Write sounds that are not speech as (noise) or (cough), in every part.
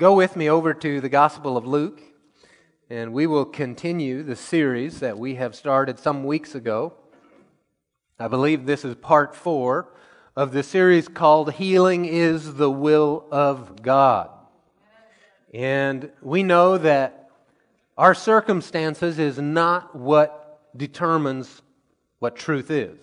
go with me over to the Gospel of Luke, and we will continue the series that we have started some weeks ago. I believe this is part four of the series called Healing is the Will of God. And we know that our circumstances is not what determines what truth is.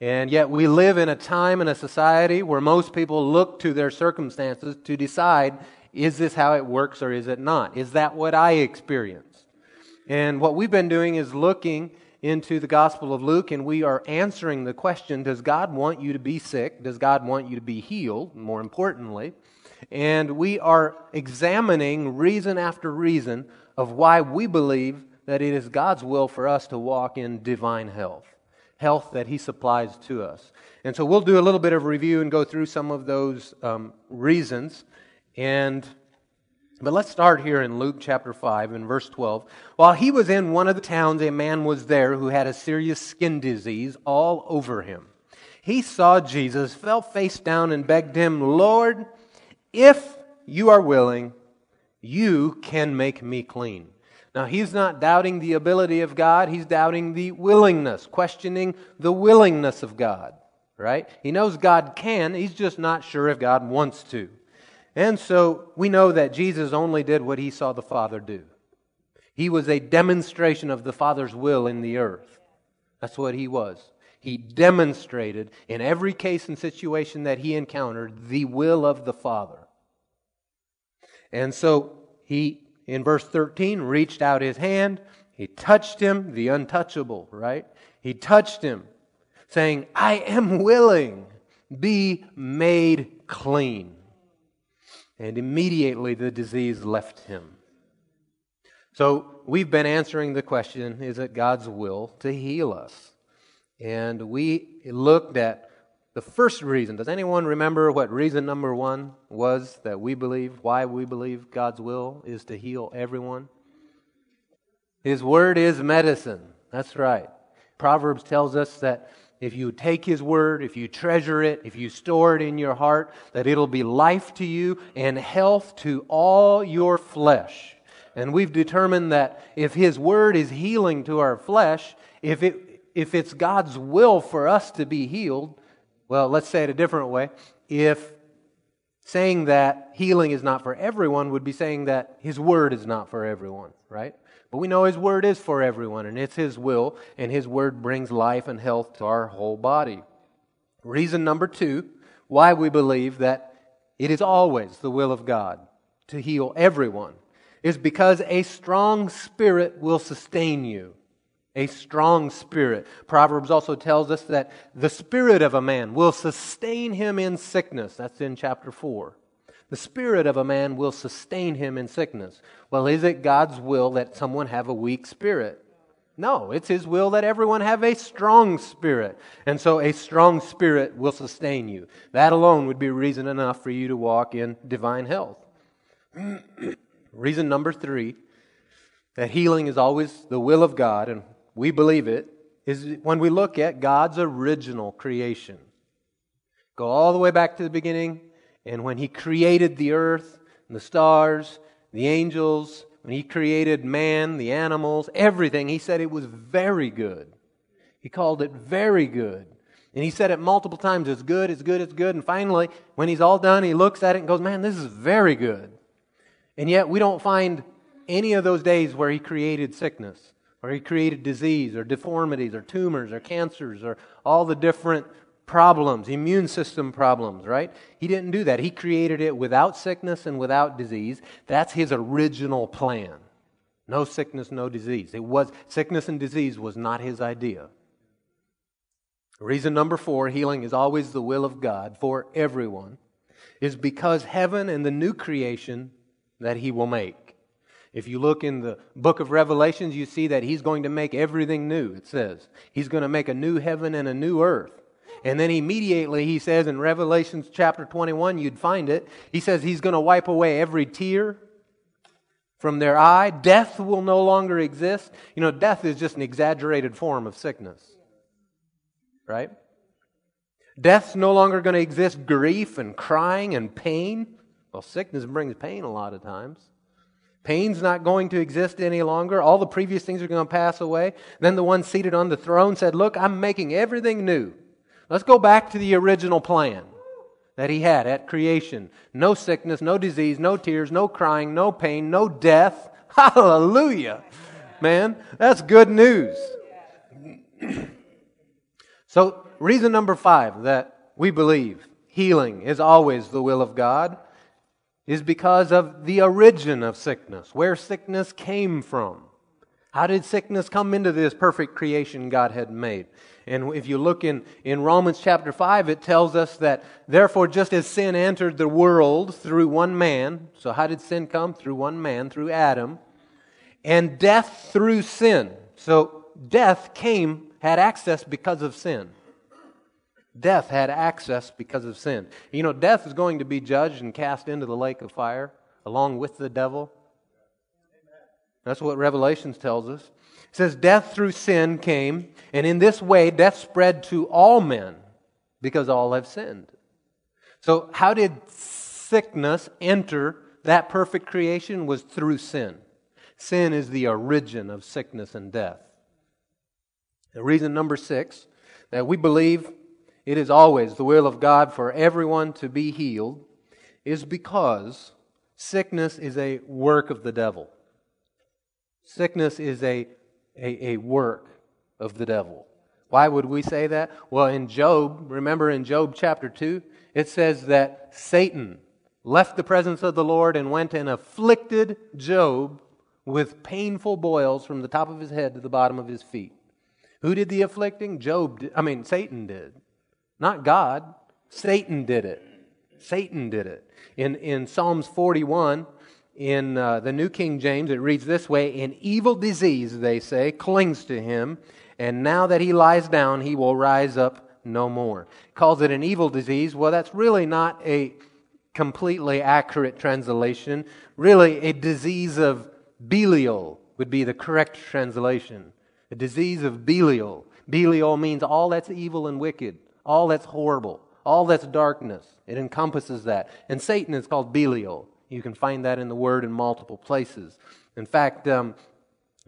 And yet, we live in a time and a society where most people look to their circumstances to decide is this how it works or is it not? Is that what I experience? And what we've been doing is looking into the Gospel of Luke and we are answering the question Does God want you to be sick? Does God want you to be healed? More importantly. And we are examining reason after reason of why we believe that it is God's will for us to walk in divine health health that He supplies to us. And so we'll do a little bit of review and go through some of those um, reasons. And but let's start here in Luke chapter 5 and verse 12. While he was in one of the towns, a man was there who had a serious skin disease all over him. He saw Jesus, fell face down, and begged him, Lord, if you are willing, you can make me clean. Now, he's not doubting the ability of God, he's doubting the willingness, questioning the willingness of God, right? He knows God can, he's just not sure if God wants to. And so we know that Jesus only did what he saw the Father do. He was a demonstration of the Father's will in the earth. That's what he was. He demonstrated in every case and situation that he encountered the will of the Father. And so he in verse 13, reached out his hand. He touched him, the untouchable, right? He touched him, saying, I am willing, be made clean. And immediately the disease left him. So we've been answering the question is it God's will to heal us? And we looked at the first reason, does anyone remember what reason number one was that we believe, why we believe God's will is to heal everyone? His word is medicine. That's right. Proverbs tells us that if you take His word, if you treasure it, if you store it in your heart, that it'll be life to you and health to all your flesh. And we've determined that if His word is healing to our flesh, if, it, if it's God's will for us to be healed, well, let's say it a different way. If saying that healing is not for everyone would be saying that His Word is not for everyone, right? But we know His Word is for everyone, and it's His will, and His Word brings life and health to our whole body. Reason number two why we believe that it is always the will of God to heal everyone is because a strong spirit will sustain you a strong spirit. Proverbs also tells us that the spirit of a man will sustain him in sickness. That's in chapter 4. The spirit of a man will sustain him in sickness. Well, is it God's will that someone have a weak spirit? No, it's His will that everyone have a strong spirit. And so a strong spirit will sustain you. That alone would be reason enough for you to walk in divine health. (clears throat) reason number three that healing is always the will of God and we believe it, is when we look at God's original creation. Go all the way back to the beginning, and when He created the earth, and the stars, the angels, when He created man, the animals, everything, He said it was very good. He called it very good. And He said it multiple times it's good, it's good, it's good. And finally, when He's all done, He looks at it and goes, Man, this is very good. And yet, we don't find any of those days where He created sickness or he created disease or deformities or tumors or cancers or all the different problems, immune system problems, right? He didn't do that. He created it without sickness and without disease. That's his original plan. No sickness, no disease. It was sickness and disease was not his idea. Reason number 4, healing is always the will of God for everyone, is because heaven and the new creation that he will make if you look in the book of Revelations, you see that he's going to make everything new, it says. He's going to make a new heaven and a new earth. And then immediately he says in Revelations chapter 21, you'd find it, he says he's going to wipe away every tear from their eye. Death will no longer exist. You know, death is just an exaggerated form of sickness, right? Death's no longer going to exist. Grief and crying and pain Well, sickness brings pain a lot of times. Pain's not going to exist any longer. All the previous things are going to pass away. Then the one seated on the throne said, Look, I'm making everything new. Let's go back to the original plan that he had at creation. No sickness, no disease, no tears, no crying, no pain, no death. (laughs) Hallelujah. Man, that's good news. (clears throat) so, reason number five that we believe healing is always the will of God is because of the origin of sickness, where sickness came from. How did sickness come into this perfect creation God had made? And if you look in, in Romans chapter 5, it tells us that, therefore, just as sin entered the world through one man, so how did sin come? Through one man, through Adam, and death through sin. So death came, had access because of sin. Death had access because of sin. You know, death is going to be judged and cast into the lake of fire along with the devil. That's what Revelations tells us. It says, Death through sin came, and in this way, death spread to all men because all have sinned. So, how did sickness enter that perfect creation? Was through sin. Sin is the origin of sickness and death. The reason number six that we believe it is always the will of God for everyone to be healed is because sickness is a work of the devil. Sickness is a, a, a work of the devil. Why would we say that? Well, in Job, remember in Job chapter 2, it says that Satan left the presence of the Lord and went and afflicted Job with painful boils from the top of his head to the bottom of his feet. Who did the afflicting? Job did, I mean Satan did. Not God. Satan did it. Satan did it. In, in Psalms 41, in uh, the New King James, it reads this way An evil disease, they say, clings to him, and now that he lies down, he will rise up no more. Calls it an evil disease. Well, that's really not a completely accurate translation. Really, a disease of Belial would be the correct translation. A disease of Belial. Belial means all that's evil and wicked all that's horrible, all that's darkness. It encompasses that. And Satan is called Belial. You can find that in the word in multiple places. In fact, um,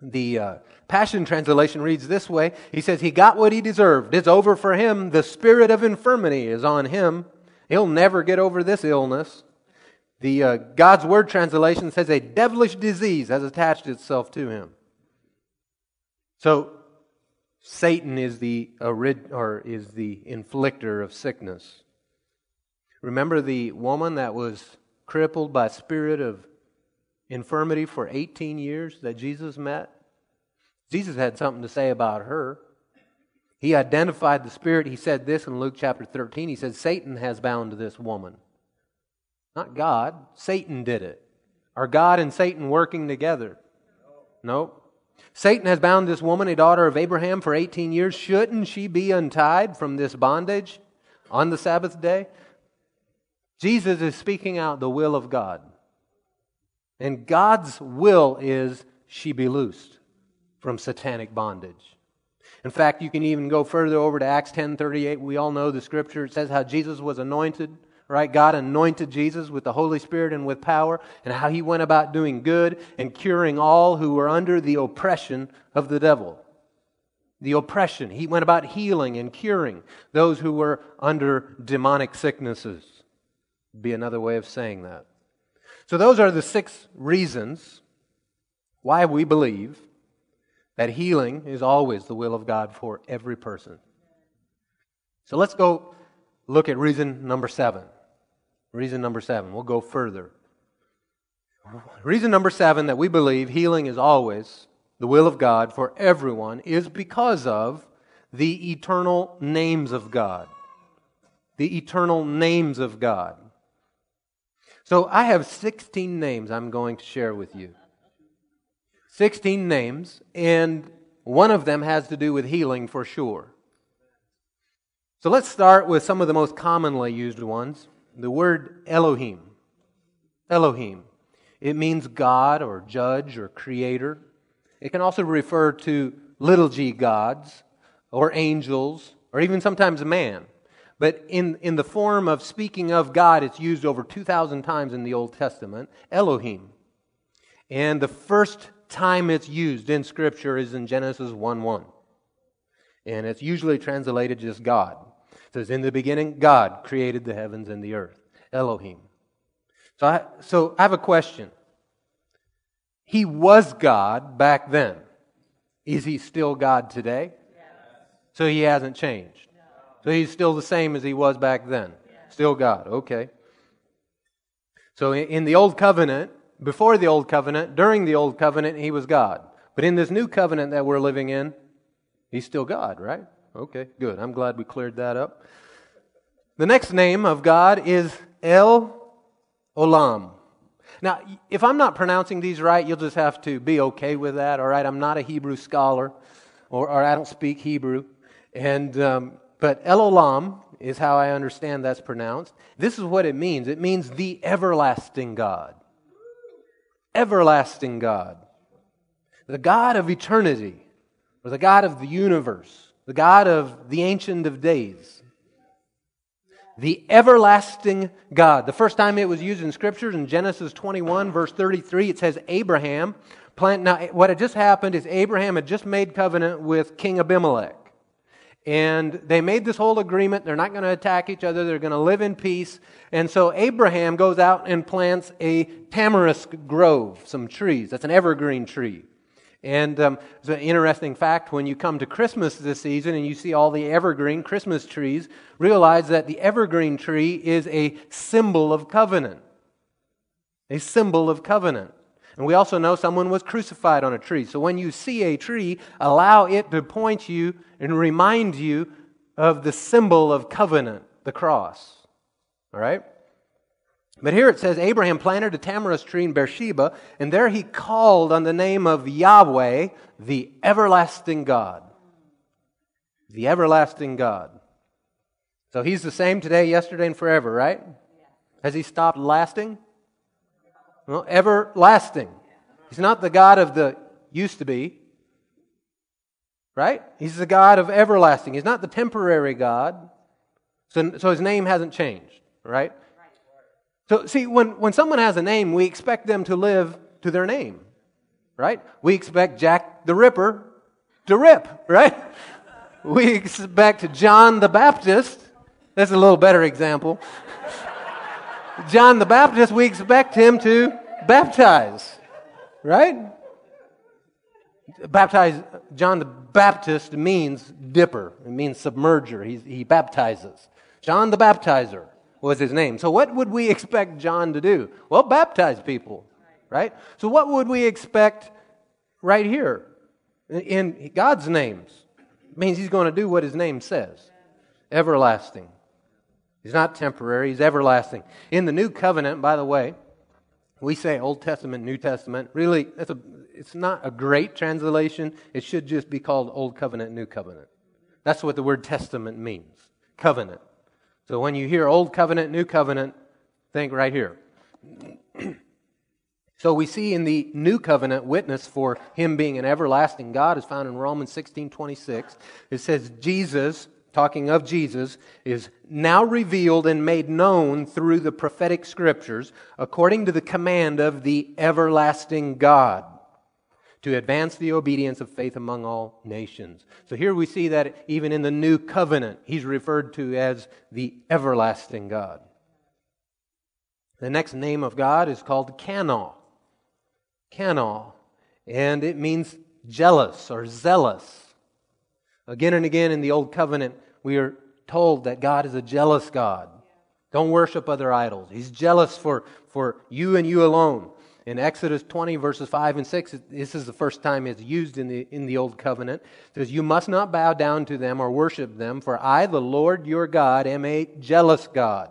the uh, Passion Translation reads this way He says, He got what he deserved. It's over for him. The spirit of infirmity is on him. He'll never get over this illness. The uh, God's Word translation says a devilish disease has attached itself to him. So Satan is the, or is the inflictor of sickness. Remember the woman that was crippled by spirit of infirmity for 18 years that Jesus met? Jesus had something to say about her. He identified the spirit. He said this in Luke chapter 13. He said, Satan has bound this woman. Not God. Satan did it. Are God and Satan working together? Nope. Satan has bound this woman, a daughter of Abraham, for 18 years. Shouldn't she be untied from this bondage on the Sabbath day? Jesus is speaking out the will of God. And God's will is she be loosed from satanic bondage. In fact, you can even go further over to Acts 10:38. We all know the scripture. It says how Jesus was anointed right? God anointed Jesus with the Holy Spirit and with power, and how he went about doing good and curing all who were under the oppression of the devil. The oppression. He went about healing and curing those who were under demonic sicknesses. Be another way of saying that. So, those are the six reasons why we believe that healing is always the will of God for every person. So, let's go look at reason number seven. Reason number seven. We'll go further. Reason number seven that we believe healing is always the will of God for everyone is because of the eternal names of God. The eternal names of God. So I have 16 names I'm going to share with you. 16 names, and one of them has to do with healing for sure. So let's start with some of the most commonly used ones the word Elohim. Elohim. It means God or judge or creator. It can also refer to little g gods or angels or even sometimes man. But in, in the form of speaking of God, it's used over 2,000 times in the Old Testament Elohim. And the first time it's used in Scripture is in Genesis 1 1. And it's usually translated just God. Says, In the beginning, God created the heavens and the earth. Elohim. So I, so I have a question. He was God back then. Is he still God today? So he hasn't changed. So he's still the same as he was back then. Still God. Okay. So in the Old Covenant, before the Old Covenant, during the Old Covenant, he was God. But in this new covenant that we're living in, he's still God, right? Okay, good. I'm glad we cleared that up. The next name of God is El Olam. Now, if I'm not pronouncing these right, you'll just have to be okay with that, all right? I'm not a Hebrew scholar, or, or I don't speak Hebrew. And, um, but El Olam is how I understand that's pronounced. This is what it means it means the everlasting God. Everlasting God. The God of eternity, or the God of the universe, the God of the Ancient of Days the everlasting God. The first time it was used in scriptures in Genesis 21, verse 33, it says Abraham plant. Now, what had just happened is Abraham had just made covenant with King Abimelech. And they made this whole agreement. They're not going to attack each other. They're going to live in peace. And so Abraham goes out and plants a tamarisk grove, some trees. That's an evergreen tree. And um, it's an interesting fact when you come to Christmas this season and you see all the evergreen Christmas trees, realize that the evergreen tree is a symbol of covenant. A symbol of covenant. And we also know someone was crucified on a tree. So when you see a tree, allow it to point you and remind you of the symbol of covenant, the cross. All right? But here it says Abraham planted a tamarisk tree in Beersheba, and there he called on the name of Yahweh, the everlasting God. The everlasting God. So he's the same today, yesterday, and forever, right? Has he stopped lasting? Well, everlasting. He's not the God of the used to be, right? He's the God of everlasting. He's not the temporary God. So, so his name hasn't changed, right? So, see, when, when someone has a name, we expect them to live to their name, right? We expect Jack the Ripper to rip, right? (laughs) We expect John the Baptist, that's a little better example. (laughs) John the Baptist, we expect him to baptize, right? Baptize, John the Baptist means dipper, it means submerger. He's, he baptizes. John the Baptizer was his name. So, what would we expect John to do? Well, baptize people, right? So, what would we expect right here in God's names? It means he's going to do what his name says everlasting. He's not temporary, he's everlasting. In the new covenant, by the way, we say Old Testament, New Testament. Really, that's a, it's not a great translation. It should just be called Old Covenant, New Covenant. That's what the word testament means covenant. So when you hear Old Covenant, New Covenant, think right here. (clears throat) so we see in the New Covenant witness for him being an everlasting God is found in Romans 16 26. It says, Jesus, talking of Jesus, is now revealed and made known through the prophetic scriptures according to the command of the everlasting God to advance the obedience of faith among all nations. So here we see that even in the new covenant, he's referred to as the everlasting God. The next name of God is called Cano. Cano. And it means jealous or zealous. Again and again in the Old Covenant, we are told that God is a jealous God. Don't worship other idols. He's jealous for, for you and you alone. In Exodus 20, verses 5 and 6, this is the first time it's used in the, in the Old Covenant. It says, You must not bow down to them or worship them, for I, the Lord your God, am a jealous God,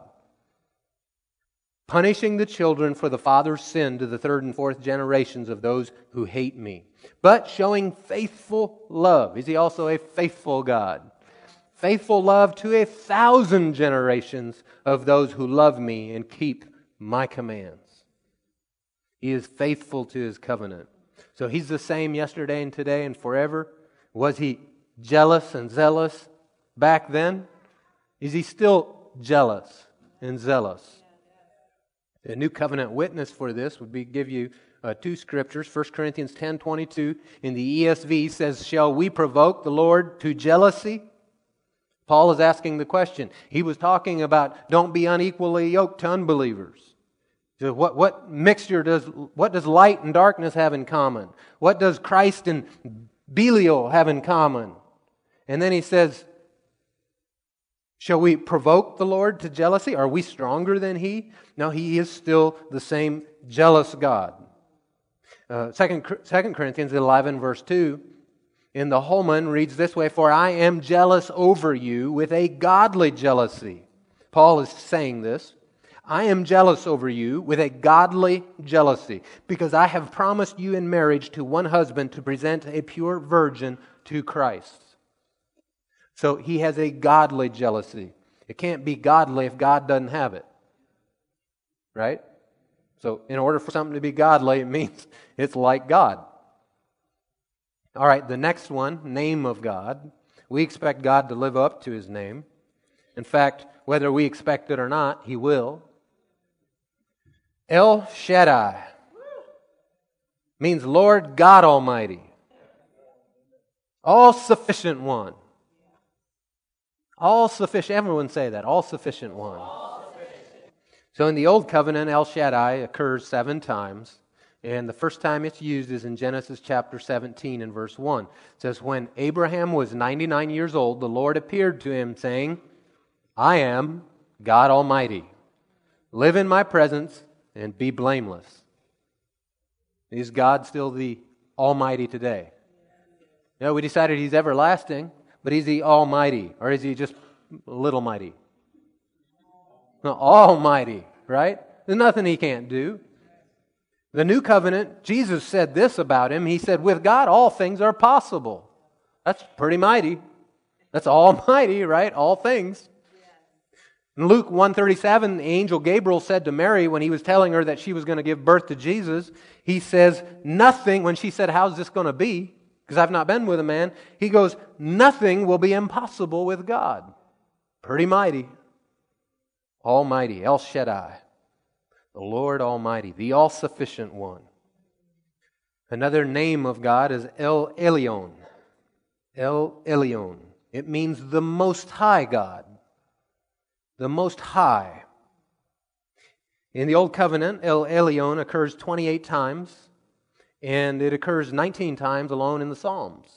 punishing the children for the father's sin to the third and fourth generations of those who hate me, but showing faithful love. Is he also a faithful God? Faithful love to a thousand generations of those who love me and keep my commands. He is faithful to his covenant. So he's the same yesterday and today and forever. Was he jealous and zealous back then? Is he still jealous and zealous? A new covenant witness for this would be give you uh, two scriptures. 1 Corinthians 10 22 in the ESV says, Shall we provoke the Lord to jealousy? Paul is asking the question. He was talking about don't be unequally yoked to unbelievers. So what, what mixture does, what does light and darkness have in common? What does Christ and Belial have in common? And then he says, Shall we provoke the Lord to jealousy? Are we stronger than he? No, he is still the same jealous God. Uh, 2 Corinthians 11, verse 2, in the Holman reads this way For I am jealous over you with a godly jealousy. Paul is saying this. I am jealous over you with a godly jealousy, because I have promised you in marriage to one husband to present a pure virgin to Christ. So he has a godly jealousy. It can't be godly if God doesn't have it. Right? So, in order for something to be godly, it means (laughs) it's like God. All right, the next one, name of God. We expect God to live up to his name. In fact, whether we expect it or not, he will. El Shaddai means Lord God Almighty, all sufficient one. All sufficient. Everyone say that. All sufficient one. So in the Old Covenant, El Shaddai occurs seven times. And the first time it's used is in Genesis chapter 17 and verse 1. It says, When Abraham was 99 years old, the Lord appeared to him, saying, I am God Almighty. Live in my presence and be blameless. Is God still the Almighty today? No, we decided He's everlasting. But is he almighty or is he just a little mighty? No, almighty, right? There's nothing he can't do. The new covenant, Jesus said this about him. He said, With God, all things are possible. That's pretty mighty. That's almighty, right? All things. In Luke 137, the angel Gabriel said to Mary when he was telling her that she was going to give birth to Jesus, he says, Nothing, when she said, How's this going to be? because I've not been with a man. He goes, Nothing will be impossible with God. Pretty mighty. Almighty, El Shaddai, the Lord Almighty, the all sufficient one. Another name of God is El Elyon. El Elyon. It means the Most High God. The Most High. In the Old Covenant, El Elyon occurs 28 times and it occurs 19 times alone in the Psalms.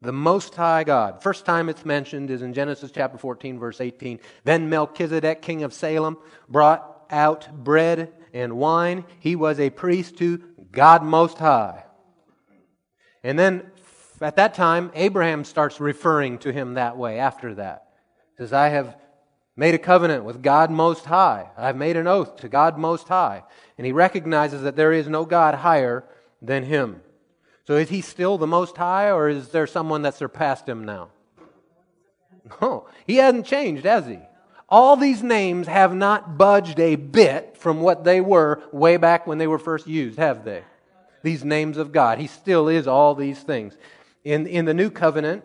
The Most High God. First time it's mentioned is in Genesis chapter 14, verse 18. Then Melchizedek, king of Salem, brought out bread and wine. He was a priest to God Most High. And then at that time, Abraham starts referring to him that way after that. Says, I have made a covenant with God Most High. I've made an oath to God Most High. And he recognizes that there is no God higher than him. So is he still the Most High, or is there someone that surpassed him now? No, he hasn't changed, has he? All these names have not budged a bit from what they were way back when they were first used, have they? These names of God. He still is all these things. In, in the new covenant,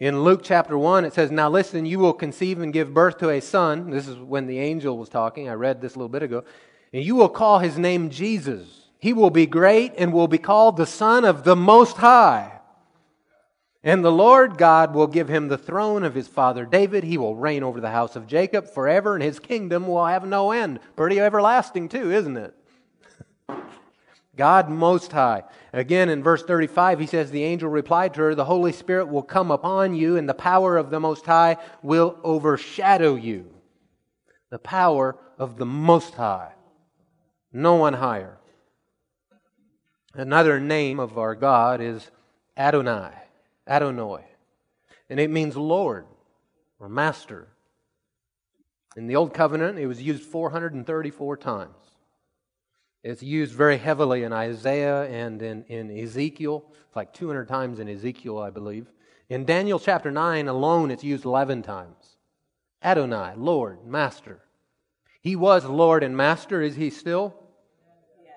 in Luke chapter 1, it says, Now listen, you will conceive and give birth to a son. This is when the angel was talking. I read this a little bit ago. And you will call his name Jesus. He will be great and will be called the Son of the Most High. And the Lord God will give him the throne of his father David. He will reign over the house of Jacob forever, and his kingdom will have no end. Pretty everlasting, too, isn't it? God Most High. Again, in verse 35, he says, The angel replied to her, The Holy Spirit will come upon you, and the power of the Most High will overshadow you. The power of the Most High. No one higher. Another name of our God is Adonai, Adonai. And it means Lord or Master. In the Old Covenant, it was used 434 times. It's used very heavily in Isaiah and in, in Ezekiel. It's like 200 times in Ezekiel, I believe. In Daniel chapter 9 alone, it's used 11 times. Adonai, Lord, Master. He was Lord and Master. Is he still? Yes.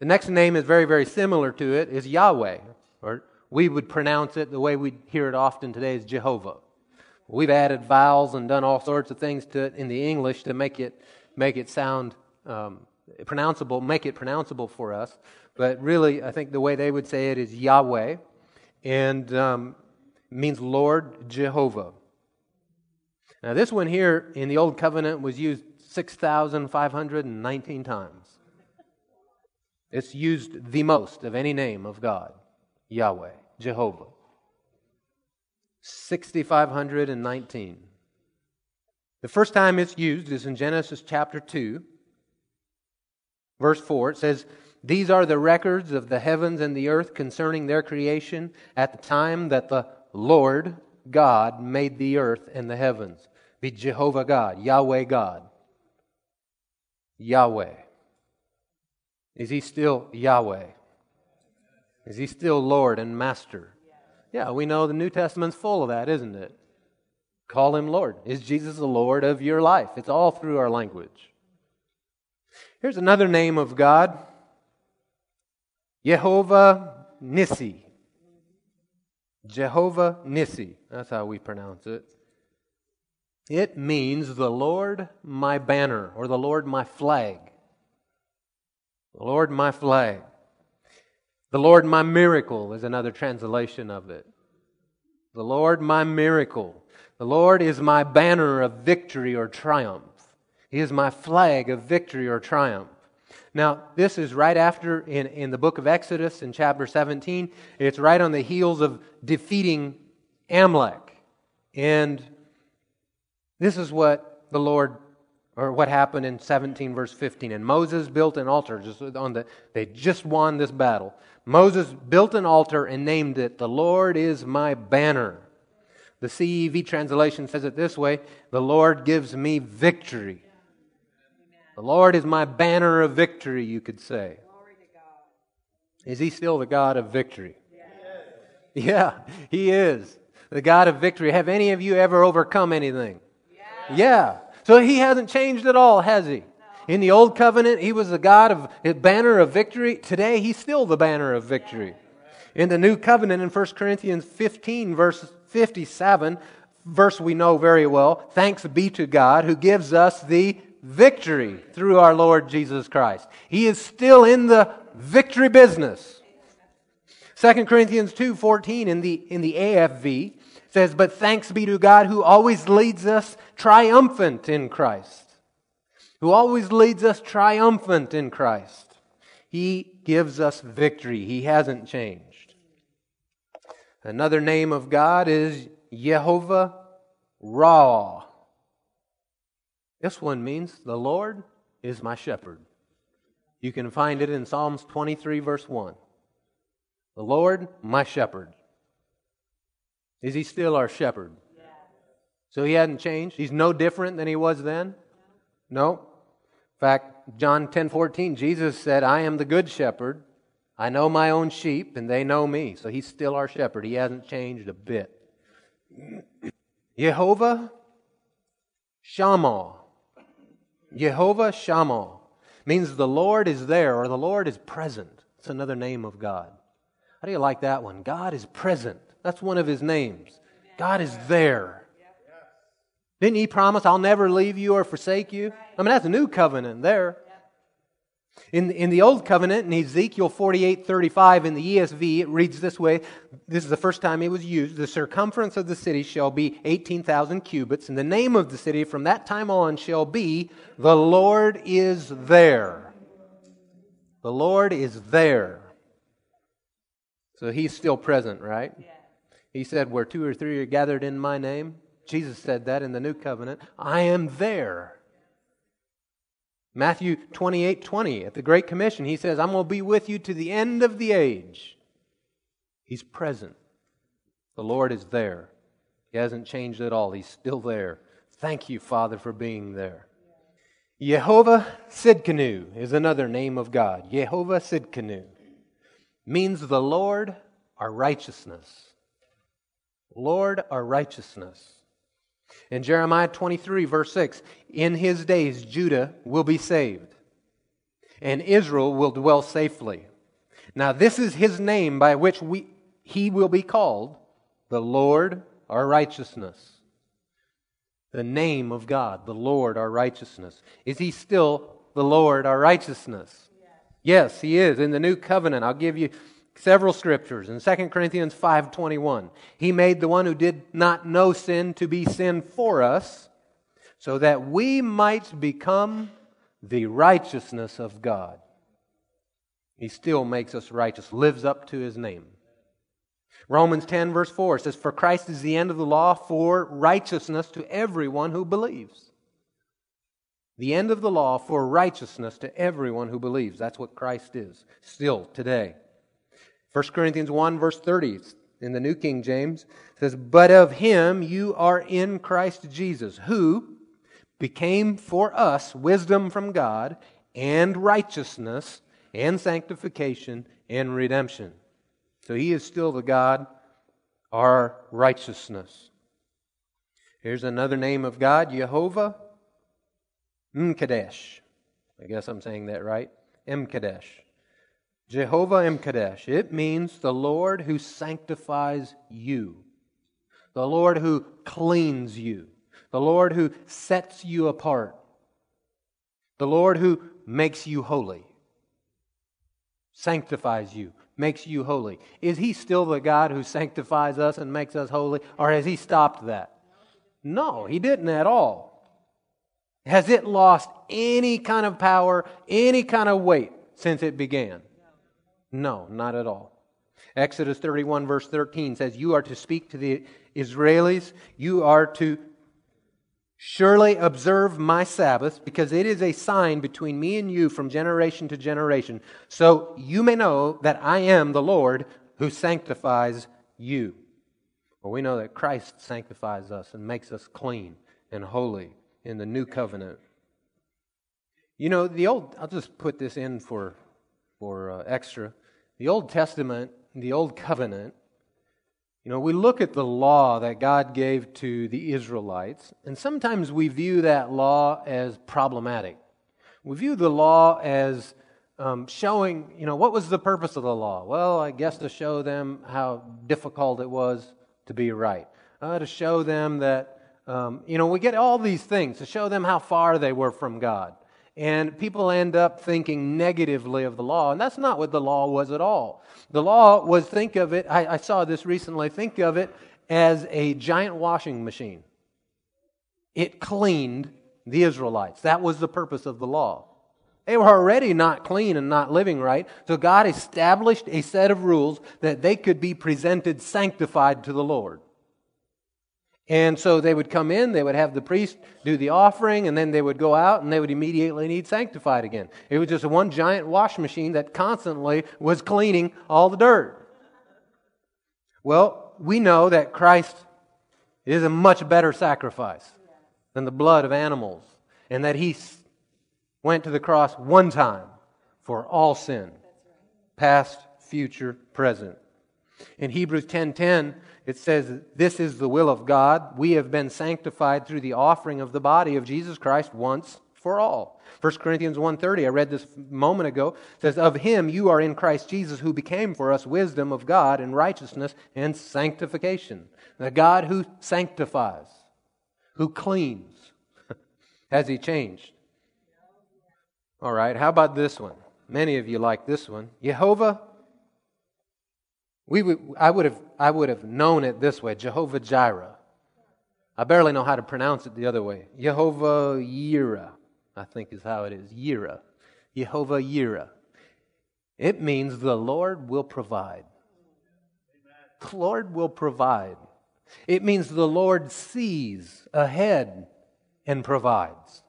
The next name is very, very similar to it, is Yahweh. Or we would pronounce it the way we hear it often today is Jehovah. We've added vowels and done all sorts of things to it in the English to make it make it sound um, pronounceable, make it pronounceable for us. But really, I think the way they would say it is Yahweh, and um, means Lord Jehovah. Now, this one here in the Old Covenant was used 6,519 times. It's used the most of any name of God Yahweh, Jehovah. 6,519. The first time it's used is in Genesis chapter 2, verse 4. It says, These are the records of the heavens and the earth concerning their creation at the time that the Lord God made the earth and the heavens. Be Jehovah God, Yahweh God. Yahweh. Is he still Yahweh? Is he still Lord and Master? Yeah, we know the New Testament's full of that, isn't it? Call him Lord. Is Jesus the Lord of your life? It's all through our language. Here's another name of God Jehovah Nissi. Jehovah Nissi. That's how we pronounce it. It means the Lord my banner or the Lord my flag. The Lord my flag. The Lord my miracle is another translation of it. The Lord my miracle. The Lord is my banner of victory or triumph. He is my flag of victory or triumph. Now, this is right after in, in the book of Exodus in chapter 17. It's right on the heels of defeating Amalek. And this is what the Lord, or what happened in 17 verse 15. And Moses built an altar just on the, they just won this battle. Moses built an altar and named it, The Lord is my banner. The CEV translation says it this way The Lord gives me victory. The Lord is my banner of victory, you could say. Is he still the God of victory? Yes. Yeah, he is. The God of victory. Have any of you ever overcome anything? Yeah. yeah. So he hasn't changed at all, has he? No. In the old covenant, he was the God of a banner of victory. Today, he's still the banner of victory. Yeah. In the new covenant, in 1 Corinthians 15, verse 57, verse we know very well, thanks be to God who gives us the victory through our Lord Jesus Christ. He is still in the victory business. 2 Corinthians 2:14 in the in the AFV says, "But thanks be to God who always leads us triumphant in Christ." Who always leads us triumphant in Christ. He gives us victory. He hasn't changed. Another name of God is Jehovah Ra. This one means the Lord is my shepherd. You can find it in Psalms 23, verse 1. The Lord, my shepherd. Is he still our shepherd? Yes. So he hadn't changed? He's no different than he was then? No. In fact, John 10 14, Jesus said, I am the good shepherd. I know my own sheep, and they know me. So he's still our shepherd. He hasn't changed a bit. (clears throat) Jehovah Shammah. Jehovah Shammah means the Lord is there or the Lord is present. It's another name of God. How do you like that one? God is present. That's one of his names. God is there. Didn't he promise, I'll never leave you or forsake you? I mean, that's a new covenant there. In, in the Old Covenant, in Ezekiel 48 35, in the ESV, it reads this way. This is the first time it was used. The circumference of the city shall be 18,000 cubits, and the name of the city from that time on shall be The Lord is there. The Lord is there. So he's still present, right? Yeah. He said, Where two or three are gathered in my name. Jesus said that in the new covenant. I am there. Matthew 28 20, at the Great Commission, he says, I'm going to be with you to the end of the age. He's present. The Lord is there. He hasn't changed at all. He's still there. Thank you, Father, for being there. Jehovah Sidkenu is another name of God. Jehovah Sidkenu means the Lord our righteousness. Lord our righteousness. In Jeremiah 23, verse 6, in his days Judah will be saved, and Israel will dwell safely. Now, this is his name by which we, he will be called the Lord our righteousness. the name of God, the Lord our righteousness. Is he still the Lord our righteousness? Yes, yes he is. In the new covenant, I'll give you several scriptures. In 2 Corinthians 5:21, he made the one who did not know sin to be sin for us, so that we might become the righteousness of God. He still makes us righteous, lives up to his name. Romans 10, verse 4 says, For Christ is the end of the law for righteousness to everyone who believes. The end of the law for righteousness to everyone who believes. That's what Christ is, still today. 1 Corinthians 1, verse 30, in the New King James, says, But of him you are in Christ Jesus, who became for us wisdom from God and righteousness and sanctification and redemption. So he is still the God, our righteousness. Here's another name of God, Jehovah Mkadesh. I guess I'm saying that right. Mkadesh. Jehovah Mkadesh. It means the Lord who sanctifies you, the Lord who cleans you, the Lord who sets you apart, the Lord who makes you holy, sanctifies you, makes you holy. Is he still the God who sanctifies us and makes us holy, or has he stopped that? No, he didn't at all. Has it lost any kind of power, any kind of weight since it began? No, not at all. Exodus 31, verse 13 says, You are to speak to the Israelis, you are to Surely observe my Sabbath, because it is a sign between me and you from generation to generation, so you may know that I am the Lord who sanctifies you. Well, we know that Christ sanctifies us and makes us clean and holy in the new covenant. You know, the old, I'll just put this in for, for uh, extra. The Old Testament, the Old Covenant, you know, we look at the law that God gave to the Israelites, and sometimes we view that law as problematic. We view the law as um, showing, you know, what was the purpose of the law? Well, I guess to show them how difficult it was to be right, uh, to show them that, um, you know, we get all these things to show them how far they were from God. And people end up thinking negatively of the law, and that's not what the law was at all. The law was, think of it, I, I saw this recently, think of it as a giant washing machine. It cleaned the Israelites. That was the purpose of the law. They were already not clean and not living right, so God established a set of rules that they could be presented sanctified to the Lord. And so they would come in, they would have the priest do the offering, and then they would go out and they would immediately need sanctified again. It was just one giant wash machine that constantly was cleaning all the dirt. Well, we know that Christ is a much better sacrifice than the blood of animals, and that he went to the cross one time for all sin, past, future, present. In Hebrews 10:10, it says, This is the will of God. We have been sanctified through the offering of the body of Jesus Christ once for all. 1 Corinthians 1.30, I read this moment ago, says, Of him you are in Christ Jesus, who became for us wisdom of God and righteousness and sanctification. The God who sanctifies, who cleans. (laughs) Has he changed? All right, how about this one? Many of you like this one. Jehovah we would, I, would have, I would have known it this way Jehovah Jireh. I barely know how to pronounce it the other way. Jehovah Yireh, I think is how it is. Yireh. Jehovah Yireh. It means the Lord will provide. The Lord will provide. It means the Lord sees ahead and provides.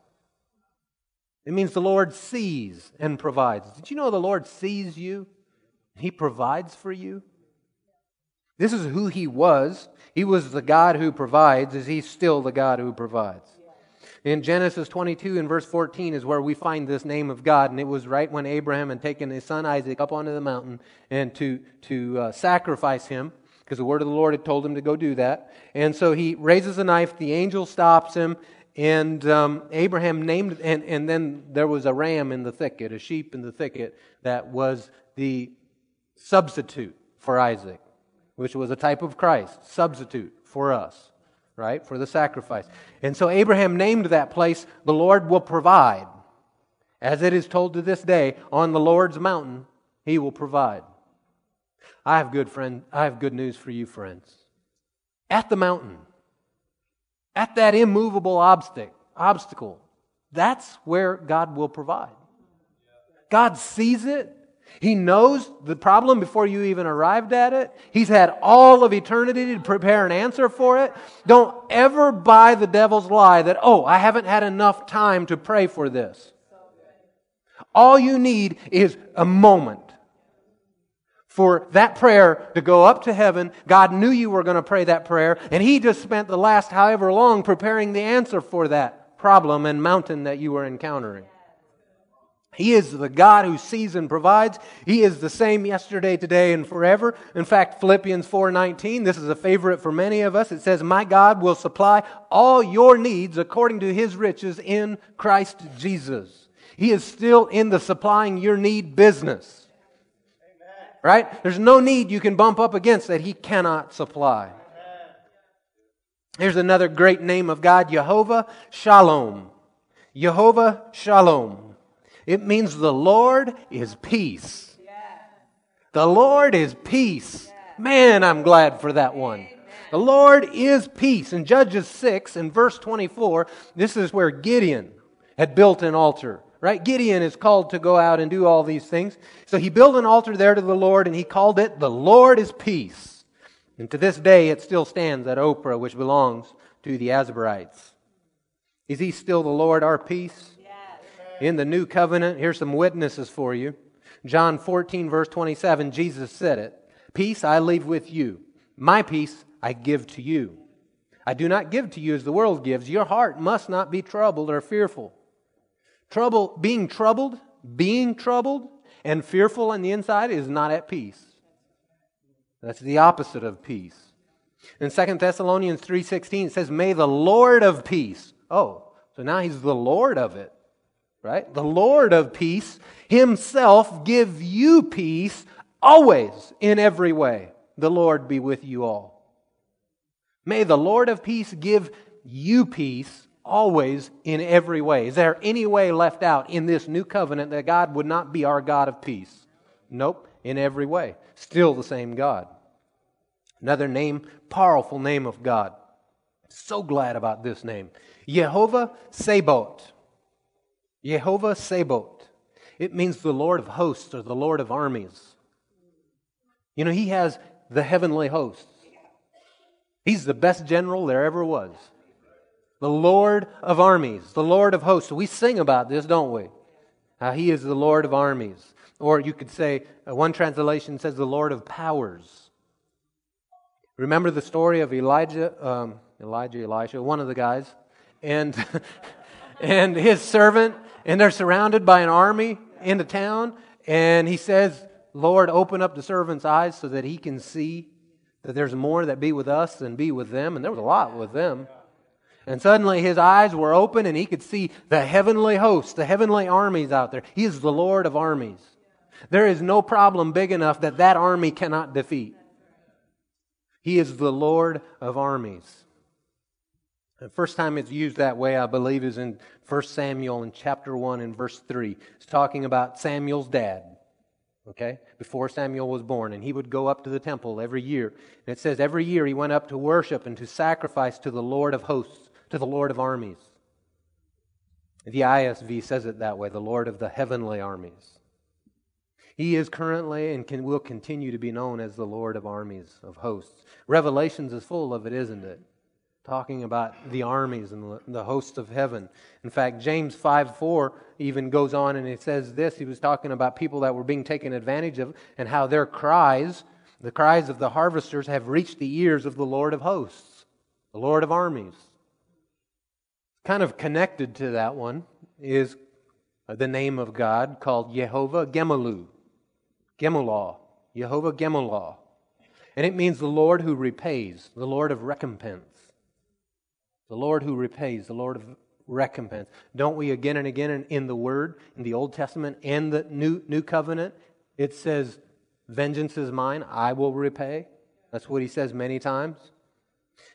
It means the Lord sees and provides. Did you know the Lord sees you? He provides for you? This is who he was. He was the God who provides. Is he still the God who provides? In Genesis 22 and verse 14 is where we find this name of God, and it was right when Abraham had taken his son Isaac up onto the mountain and to, to uh, sacrifice him, because the word of the Lord had told him to go do that. And so he raises a knife, the angel stops him, and um, Abraham named, and, and then there was a ram in the thicket, a sheep in the thicket, that was the substitute for Isaac which was a type of Christ, substitute for us. right, for the sacrifice. And so Abraham named that place, the Lord will provide. As it is told to this day, on the Lord's mountain, he will provide. I have good friend, I have good news for you, friends. At the mountain, at that immovable obstacle, obstacle, that's where God will provide. God sees it. He knows the problem before you even arrived at it. He's had all of eternity to prepare an answer for it. Don't ever buy the devil's lie that, oh, I haven't had enough time to pray for this. All you need is a moment for that prayer to go up to heaven. God knew you were going to pray that prayer, and He just spent the last however long preparing the answer for that problem and mountain that you were encountering. He is the God who sees and provides. He is the same yesterday, today, and forever. In fact, Philippians 4:19, this is a favorite for many of us. It says, "My God will supply all your needs according to his riches in Christ Jesus." He is still in the supplying your need business. Amen. Right? There's no need you can bump up against that he cannot supply. Amen. Here's another great name of God, Jehovah Shalom. Jehovah Shalom. It means the Lord is peace. The Lord is peace. Man, I'm glad for that one. The Lord is peace. In Judges 6 and verse 24, this is where Gideon had built an altar. Right? Gideon is called to go out and do all these things. So he built an altar there to the Lord and he called it The Lord is Peace. And to this day it still stands at Ophrah, which belongs to the Abiezrites. Is he still the Lord our peace? In the new covenant. Here's some witnesses for you. John 14, verse 27, Jesus said it Peace I leave with you, my peace I give to you. I do not give to you as the world gives. Your heart must not be troubled or fearful. Trouble, being troubled, being troubled, and fearful on the inside is not at peace. That's the opposite of peace. In 2 Thessalonians 3:16 it says, "May the Lord of peace." Oh, so now he's the Lord of it right? The Lord of peace himself give you peace always in every way. The Lord be with you all. May the Lord of peace give you peace always in every way. Is there any way left out in this new covenant that God would not be our God of peace? Nope, in every way. Still the same God. Another name, powerful name of God. So glad about this name. Jehovah Sabaoth. Jehovah Sabaoth. It means the Lord of hosts or the Lord of armies. You know, he has the heavenly hosts. He's the best general there ever was. The Lord of armies, the Lord of hosts. We sing about this, don't we? How he is the Lord of armies. Or you could say, uh, one translation says the Lord of powers. Remember the story of Elijah, um, Elijah, Elisha, one of the guys, and, (laughs) and his servant and they're surrounded by an army in the town. And he says, Lord, open up the servant's eyes so that he can see that there's more that be with us than be with them. And there was a lot with them. And suddenly his eyes were open and he could see the heavenly hosts, the heavenly armies out there. He is the Lord of armies. There is no problem big enough that that army cannot defeat. He is the Lord of armies. The first time it's used that way, I believe, is in 1 Samuel in chapter 1 and verse 3. It's talking about Samuel's dad, okay, before Samuel was born. And he would go up to the temple every year. And it says every year he went up to worship and to sacrifice to the Lord of hosts, to the Lord of armies. The ISV says it that way the Lord of the heavenly armies. He is currently and can, will continue to be known as the Lord of armies, of hosts. Revelations is full of it, isn't it? Talking about the armies and the hosts of heaven. In fact, James 5 4 even goes on and it says this. He was talking about people that were being taken advantage of and how their cries, the cries of the harvesters, have reached the ears of the Lord of hosts, the Lord of armies. Kind of connected to that one is the name of God called Jehovah Gemelu. Gemulah. Jehovah Gemulah. And it means the Lord who repays, the Lord of recompense. The Lord who repays, the Lord of recompense. Don't we again and again in, the Word, in the Old Testament and the New, New Covenant, it says, Vengeance is mine, I will repay. That's what he says many times.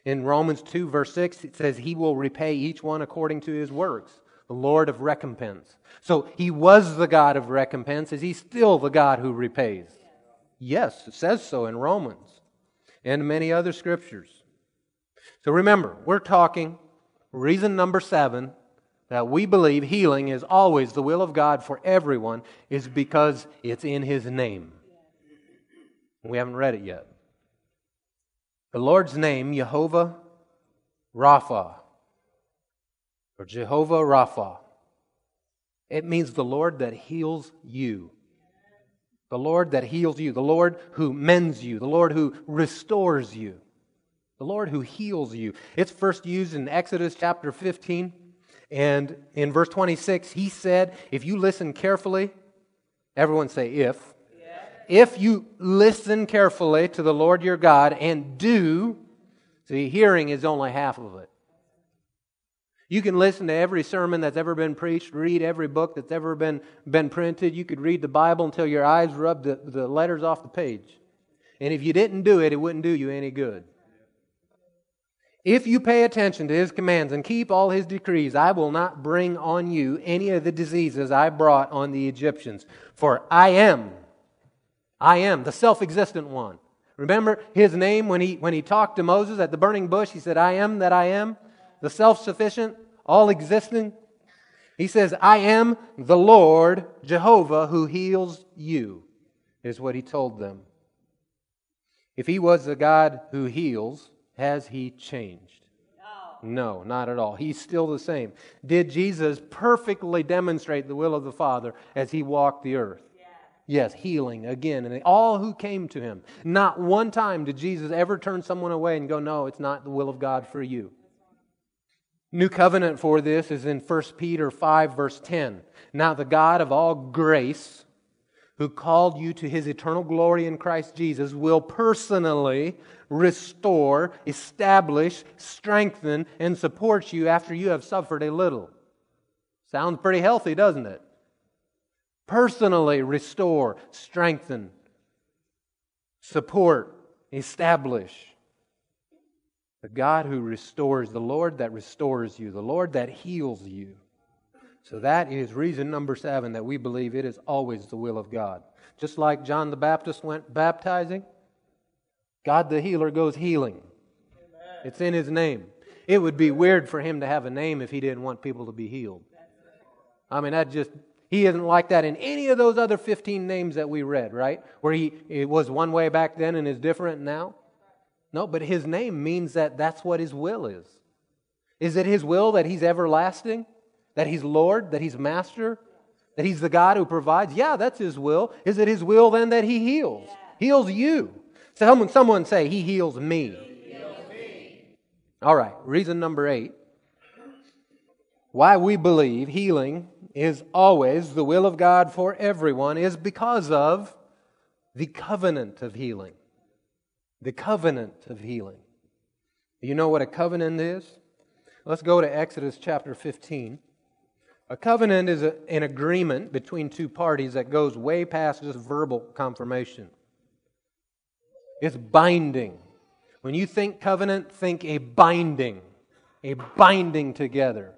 In Romans 2, verse 6, it says, He will repay each one according to his works, the Lord of recompense. So he was the God of recompense. Is he still the God who repays? Yes, it says so in Romans and many other scriptures. So remember, we're talking reason number seven that we believe healing is always the will of God for everyone is because it's in his name. We haven't read it yet. The Lord's name, Jehovah Rapha, or Jehovah Rapha, it means the Lord that heals you. The Lord that heals you. The Lord who mends you. The Lord who restores you. The Lord who heals you. It's first used in Exodus chapter 15. And in verse 26, he said, If you listen carefully, everyone say, if. If you listen carefully to the Lord your God and do, see, hearing is only half of it. You can listen to every sermon that's ever been preached, read every book that's ever been, been printed. You could read the Bible until your eyes rubbed the, the letters off the page. And if you didn't do it, it wouldn't do you any good. If you pay attention to his commands and keep all his decrees, I will not bring on you any of the diseases I brought on the Egyptians. For I am, I am the self existent one. Remember his name when he, when he talked to Moses at the burning bush? He said, I am that I am the self sufficient, all existing. He says, I am the Lord Jehovah who heals you, is what he told them. If he was the God who heals, has he changed? No. no, not at all. He's still the same. Did Jesus perfectly demonstrate the will of the Father as he walked the earth? Yes, healing again. And all who came to him. Not one time did Jesus ever turn someone away and go, No, it's not the will of God for you. New covenant for this is in 1 Peter 5, verse 10. Now, the God of all grace, who called you to his eternal glory in Christ Jesus, will personally restore, establish, strengthen, and support you after you have suffered a little. Sounds pretty healthy, doesn't it? Personally restore, strengthen, support, establish. The God who restores, the Lord that restores you, the Lord that heals you. So that is reason number seven that we believe it is always the will of God. Just like John the Baptist went baptizing, God the healer goes healing. Amen. It's in his name. It would be weird for him to have a name if he didn't want people to be healed. I mean, that just, he isn't like that in any of those other 15 names that we read, right? Where he it was one way back then and is different now. No, but his name means that that's what his will is. Is it his will that he's everlasting? That he's Lord? That he's master? That he's the God who provides? Yeah, that's his will. Is it his will then that he heals? Heals you. Someone, someone say, He heals me. He heals me. All right, reason number eight why we believe healing is always the will of God for everyone is because of the covenant of healing the covenant of healing. You know what a covenant is? Let's go to Exodus chapter 15. A covenant is a, an agreement between two parties that goes way past just verbal confirmation. It's binding. When you think covenant, think a binding, a binding together.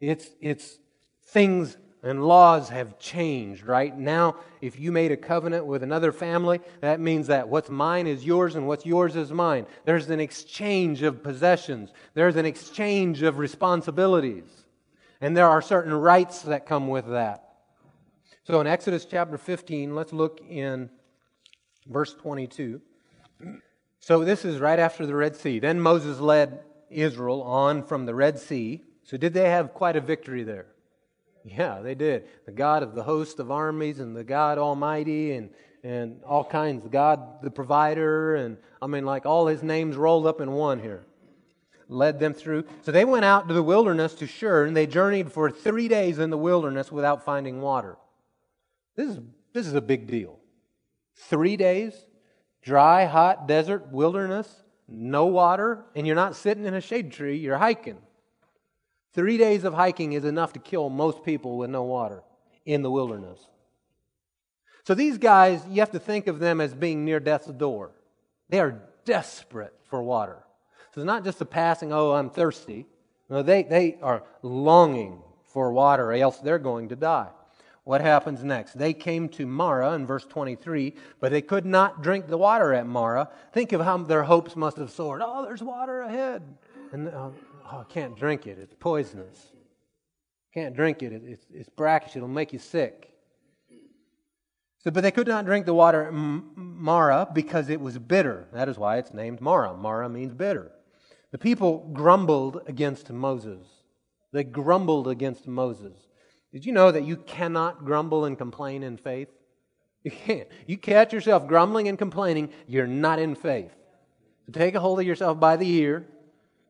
It's, it's things and laws have changed, right? Now, if you made a covenant with another family, that means that what's mine is yours and what's yours is mine. There's an exchange of possessions, there's an exchange of responsibilities, and there are certain rights that come with that. So in Exodus chapter 15, let's look in verse 22. So this is right after the Red Sea. Then Moses led Israel on from the Red Sea. So did they have quite a victory there? Yeah, they did. The God of the host of armies and the God Almighty and, and all kinds. God the provider and I mean, like all his names rolled up in one here. Led them through. So they went out to the wilderness to Shur and they journeyed for three days in the wilderness without finding water. This is, this is a big deal. Three days, dry, hot, desert, wilderness, no water, and you're not sitting in a shade tree, you're hiking. Three days of hiking is enough to kill most people with no water in the wilderness. So these guys, you have to think of them as being near death's door. They are desperate for water. So it's not just a passing, oh, I'm thirsty. No, they, they are longing for water, or else they're going to die. What happens next? They came to Marah in verse 23, but they could not drink the water at Marah. Think of how their hopes must have soared. Oh, there's water ahead. And oh, oh I can't drink it. It's poisonous. Can't drink it. It's, it's brackish. It'll make you sick. So, but they could not drink the water at Marah because it was bitter. That is why it's named Marah. Marah means bitter. The people grumbled against Moses. They grumbled against Moses. Did you know that you cannot grumble and complain in faith? You can't. You catch yourself grumbling and complaining, you're not in faith. So take a hold of yourself by the ear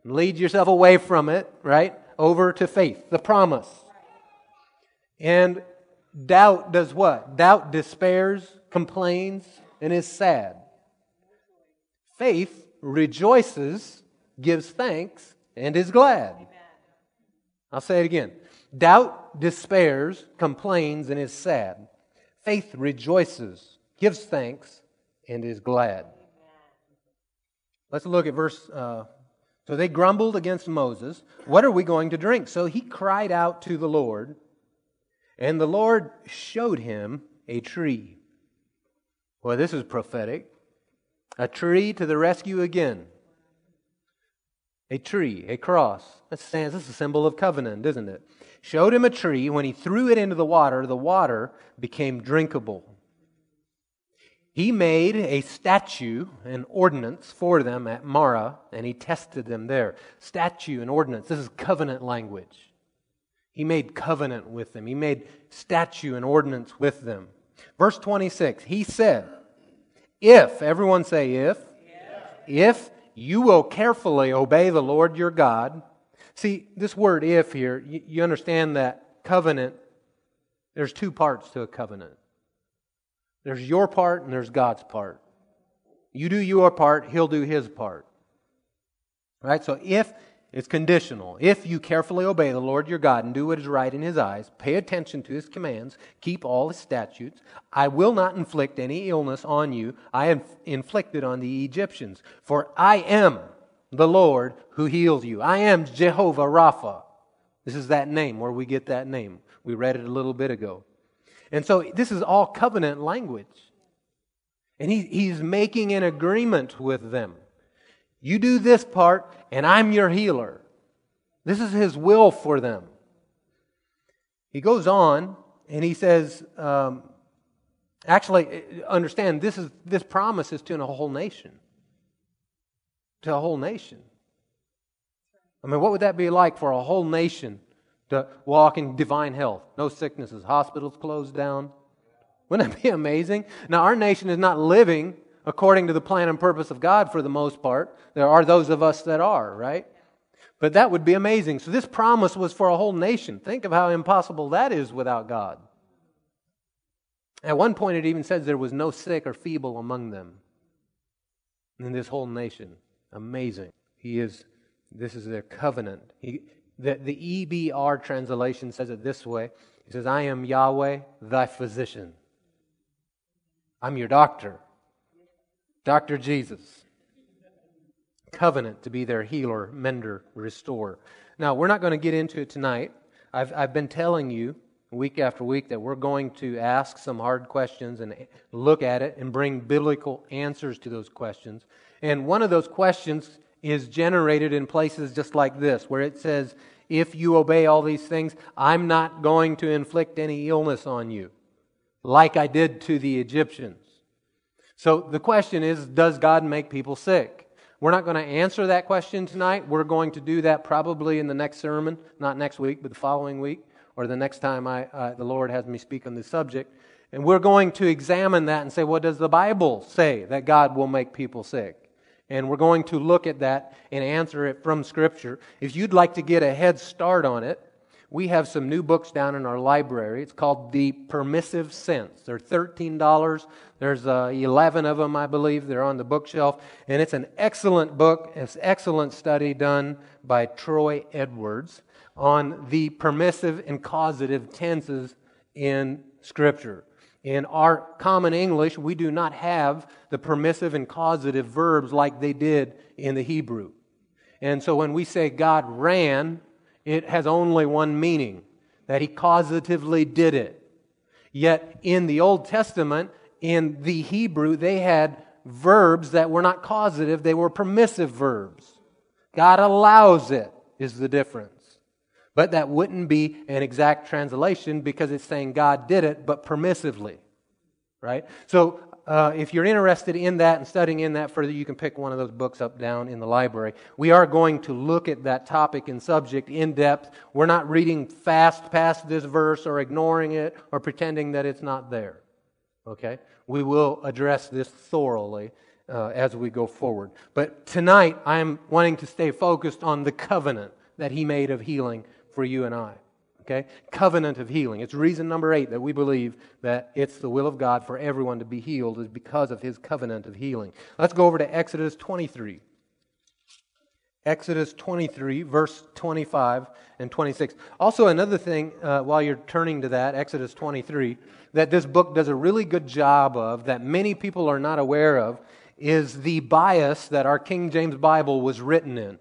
and lead yourself away from it, right? Over to faith, the promise. And doubt does what? Doubt despairs, complains, and is sad. Faith rejoices, gives thanks, and is glad. I'll say it again. Doubt despairs, complains, and is sad. Faith rejoices, gives thanks, and is glad. Let's look at verse. Uh, so they grumbled against Moses. What are we going to drink? So he cried out to the Lord, and the Lord showed him a tree. Well, this is prophetic. A tree to the rescue again. A tree, a cross. That stands as a symbol of covenant, isn't it? showed him a tree. When he threw it into the water, the water became drinkable. He made a statue, an ordinance for them at Marah, and he tested them there. Statue and ordinance. This is covenant language. He made covenant with them. He made statue and ordinance with them. Verse 26, he said, If, everyone say if, if you will carefully obey the Lord your God, See, this word if here, you, understand that covenant, there's two parts to a covenant. There's your part and there's God's part. You do your part, He'll do His part. Right? So if it's conditional, if you carefully obey the Lord your God and do what is right in His eyes, pay attention to His commands, keep all His statutes, I will not inflict any illness on you I have inflicted on the Egyptians, for I am the Lord who heals you. I am Jehovah Rapha. This is that name, where we get that name. We read it a little bit ago. And so this is all covenant language. And he, he's making an agreement with them. You do this part, and I'm your healer. This is his will for them. He goes on and he says, um, actually, understand this is this promise is to a whole nation to a whole nation. I mean, what would that be like for a whole nation to walk in divine health? No sicknesses, hospitals closed down. Wouldn't that be (laughs) amazing? Now, our nation is not living according to the plan and purpose of God for the most part. There are those of us that are, right? But that would be amazing. So, this promise was for a whole nation. Think of how impossible that is without God. At one point, it even says there was no sick or feeble among them in this whole nation. Amazing. He is, this is their covenant. He, the, the EBR translation says it this way He says, I am Yahweh, thy physician. I'm your doctor. Dr. Jesus. Covenant to be their healer, mender, restorer. Now, we're not going to get into it tonight. I've, I've been telling you week after week that we're going to ask some hard questions and look at it and bring biblical answers to those questions. And one of those questions is generated in places just like this, where it says, If you obey all these things, I'm not going to inflict any illness on you, like I did to the Egyptians. So the question is, does God make people sick? We're not going to answer that question tonight. We're going to do that probably in the next sermon, not next week, but the following week, or the next time I, uh, the Lord has me speak on this subject. And we're going to examine that and say, what does the Bible say that God will make people sick? And we're going to look at that and answer it from Scripture. If you'd like to get a head start on it, we have some new books down in our library. It's called The Permissive Sense. They're $13. There's uh, 11 of them, I believe. They're on the bookshelf. And it's an excellent book. It's excellent study done by Troy Edwards on the permissive and causative tenses in Scripture. In our common English, we do not have the permissive and causative verbs like they did in the Hebrew. And so when we say God ran, it has only one meaning that he causatively did it. Yet in the Old Testament, in the Hebrew, they had verbs that were not causative, they were permissive verbs. God allows it, is the difference. But that wouldn't be an exact translation because it's saying God did it, but permissively. Right? So uh, if you're interested in that and studying in that further, you can pick one of those books up down in the library. We are going to look at that topic and subject in depth. We're not reading fast past this verse or ignoring it or pretending that it's not there. Okay? We will address this thoroughly uh, as we go forward. But tonight, I'm wanting to stay focused on the covenant that He made of healing for you and I. Okay? Covenant of healing. It's reason number eight that we believe that it's the will of God for everyone to be healed is because of his covenant of healing. Let's go over to Exodus 23. Exodus 23, verse 25 and 26. Also, another thing, uh, while you're turning to that, Exodus 23, that this book does a really good job of, that many people are not aware of, is the bias that our King James Bible was written in.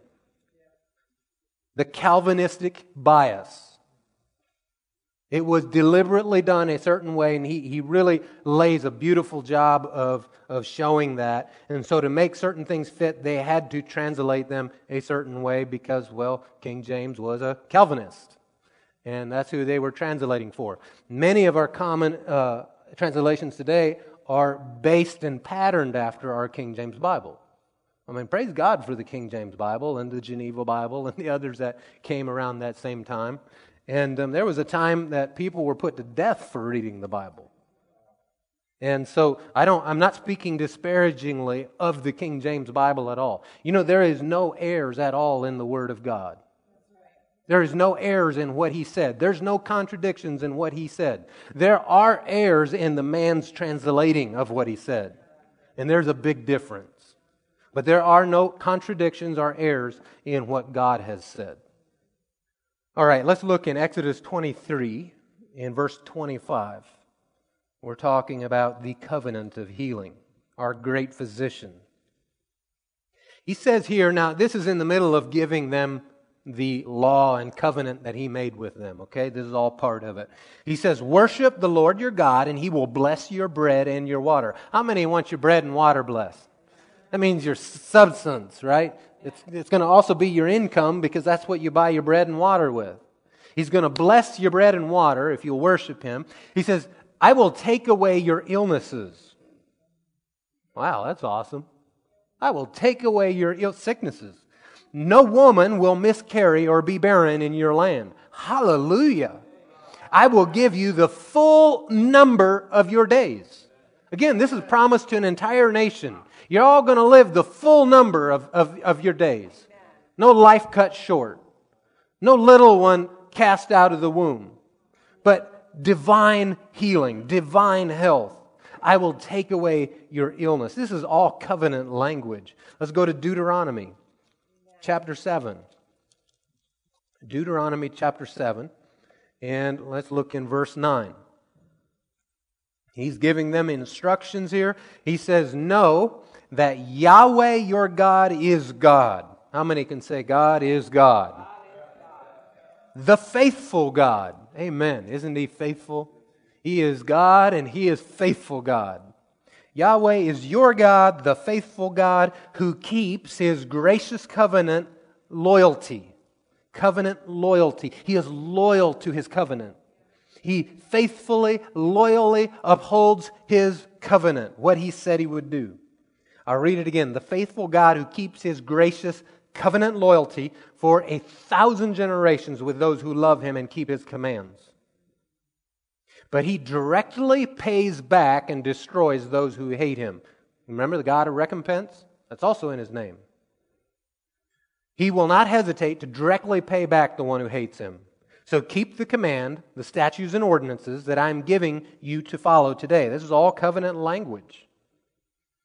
The Calvinistic bias. It was deliberately done a certain way, and he, he really lays a beautiful job of, of showing that. And so, to make certain things fit, they had to translate them a certain way because, well, King James was a Calvinist. And that's who they were translating for. Many of our common uh, translations today are based and patterned after our King James Bible. I mean, praise God for the King James Bible and the Geneva Bible and the others that came around that same time. And um, there was a time that people were put to death for reading the Bible. And so I don't, I'm not speaking disparagingly of the King James Bible at all. You know, there is no errors at all in the Word of God. There is no errors in what he said. There's no contradictions in what he said. There are errors in the man's translating of what he said. And there's a big difference. But there are no contradictions or errors in what God has said. All right, let's look in Exodus 23 in verse 25. We're talking about the covenant of healing, our great physician. He says here, now this is in the middle of giving them the law and covenant that he made with them, okay? This is all part of it. He says, Worship the Lord your God, and he will bless your bread and your water. How many want your bread and water blessed? That means your substance, right? It's, it's going to also be your income because that's what you buy your bread and water with. He's going to bless your bread and water if you'll worship Him. He says, I will take away your illnesses. Wow, that's awesome. I will take away your Ill- sicknesses. No woman will miscarry or be barren in your land. Hallelujah. I will give you the full number of your days. Again, this is promised to an entire nation. You're all going to live the full number of, of, of your days. No life cut short. No little one cast out of the womb. But divine healing, divine health. I will take away your illness. This is all covenant language. Let's go to Deuteronomy chapter 7. Deuteronomy chapter 7. And let's look in verse 9. He's giving them instructions here. He says, Know that Yahweh your God is God. How many can say God is God? The faithful God. Amen. Isn't he faithful? He is God and he is faithful God. Yahweh is your God, the faithful God, who keeps his gracious covenant loyalty. Covenant loyalty. He is loyal to his covenant. He faithfully, loyally upholds his covenant, what he said he would do. I'll read it again. The faithful God who keeps his gracious covenant loyalty for a thousand generations with those who love him and keep his commands. But he directly pays back and destroys those who hate him. Remember the God of recompense? That's also in his name. He will not hesitate to directly pay back the one who hates him. So keep the command, the statutes and ordinances that I'm giving you to follow today. This is all covenant language.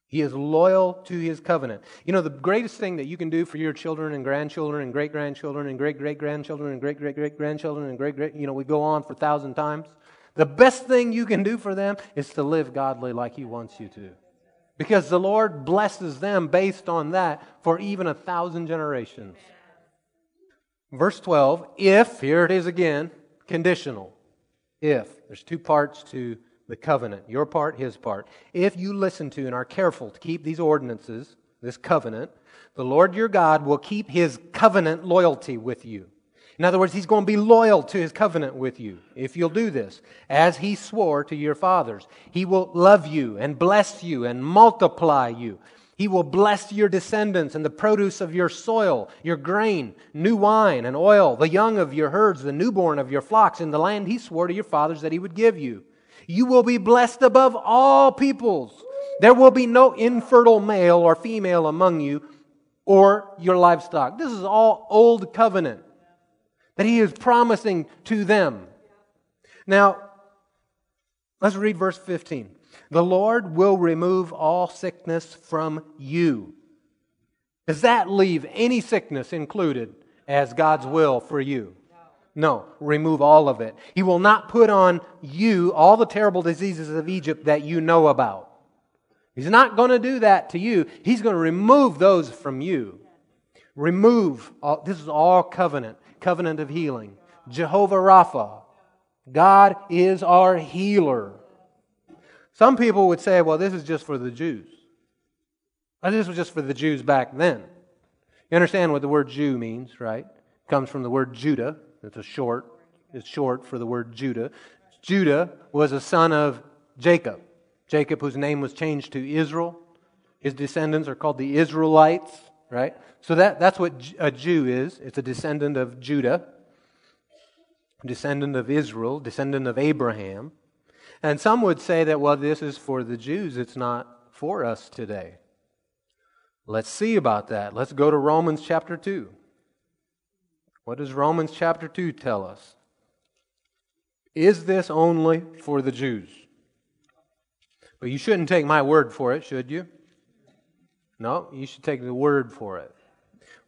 He is loyal to his covenant. You know, the greatest thing that you can do for your children and grandchildren and great grandchildren and great great grandchildren and great great great grandchildren and great great, you know, we go on for a thousand times. The best thing you can do for them is to live godly like he wants you to. because the Lord blesses them based on that for even a thousand generations. Verse 12, if, here it is again, conditional. If, there's two parts to the covenant your part, his part. If you listen to and are careful to keep these ordinances, this covenant, the Lord your God will keep his covenant loyalty with you. In other words, he's going to be loyal to his covenant with you if you'll do this, as he swore to your fathers. He will love you and bless you and multiply you. He will bless your descendants and the produce of your soil, your grain, new wine and oil, the young of your herds, the newborn of your flocks, in the land he swore to your fathers that he would give you. You will be blessed above all peoples. There will be no infertile male or female among you or your livestock. This is all old covenant that he is promising to them. Now, let's read verse 15. The Lord will remove all sickness from you. Does that leave any sickness included as God's will for you? No, remove all of it. He will not put on you all the terrible diseases of Egypt that you know about. He's not going to do that to you. He's going to remove those from you. Remove. All, this is all covenant covenant of healing. Jehovah Rapha. God is our healer. Some people would say, well, this is just for the Jews. This was just for the Jews back then. You understand what the word Jew means, right? It comes from the word Judah. It's a short. It's short for the word Judah. Judah was a son of Jacob. Jacob, whose name was changed to Israel. His descendants are called the Israelites, right? So that, that's what a Jew is. It's a descendant of Judah, descendant of Israel, descendant of Abraham. And some would say that, well, this is for the Jews, it's not for us today. Let's see about that. Let's go to Romans chapter 2. What does Romans chapter 2 tell us? Is this only for the Jews? But you shouldn't take my word for it, should you? No, you should take the word for it.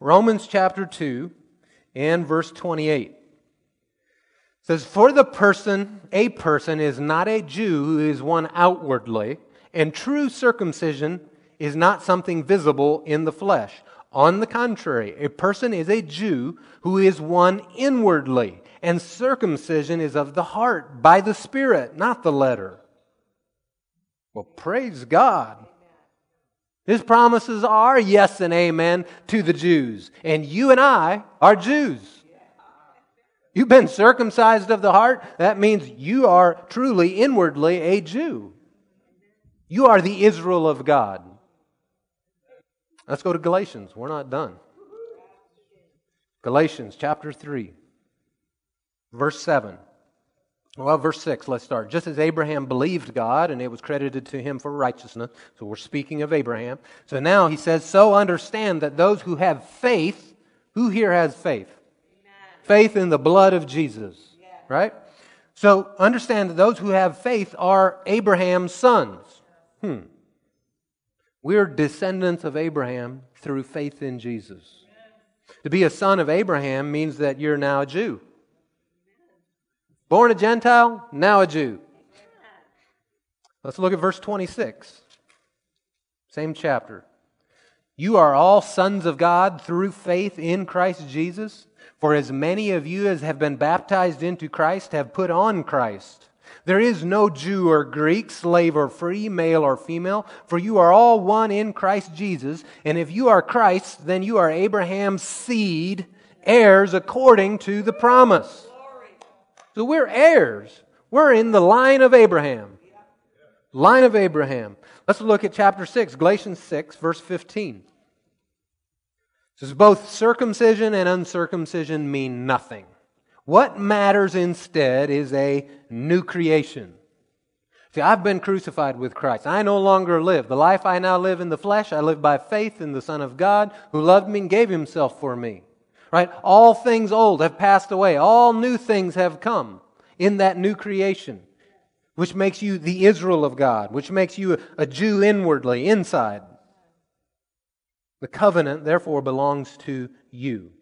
Romans chapter 2 and verse 28 says, For the person, a person, is not a Jew who is one outwardly, and true circumcision is not something visible in the flesh. On the contrary, a person is a Jew who is one inwardly, and circumcision is of the heart, by the Spirit, not the letter. Well, praise God. His promises are yes and amen to the Jews. And you and I are Jews. You've been circumcised of the heart. That means you are truly inwardly a Jew. You are the Israel of God. Let's go to Galatians. We're not done. Galatians chapter 3, verse 7. Well, verse 6, let's start. Just as Abraham believed God and it was credited to him for righteousness. So we're speaking of Abraham. So now he says, So understand that those who have faith, who here has faith? Amen. Faith in the blood of Jesus. Yeah. Right? So understand that those who have faith are Abraham's sons. Hmm. We're descendants of Abraham through faith in Jesus. To be a son of Abraham means that you're now a Jew. Born a Gentile, now a Jew. Let's look at verse 26. Same chapter. You are all sons of God through faith in Christ Jesus. For as many of you as have been baptized into Christ have put on Christ. There is no Jew or Greek, slave or free, male or female, for you are all one in Christ Jesus. And if you are Christ, then you are Abraham's seed, heirs according to the promise. So we're heirs. We're in the line of Abraham. Line of Abraham. Let's look at chapter 6, Galatians 6, verse 15. It says, Both circumcision and uncircumcision mean nothing. What matters instead is a new creation. See, I've been crucified with Christ. I no longer live. The life I now live in the flesh, I live by faith in the Son of God who loved me and gave himself for me. Right? All things old have passed away. All new things have come in that new creation, which makes you the Israel of God, which makes you a Jew inwardly, inside. The covenant, therefore, belongs to you.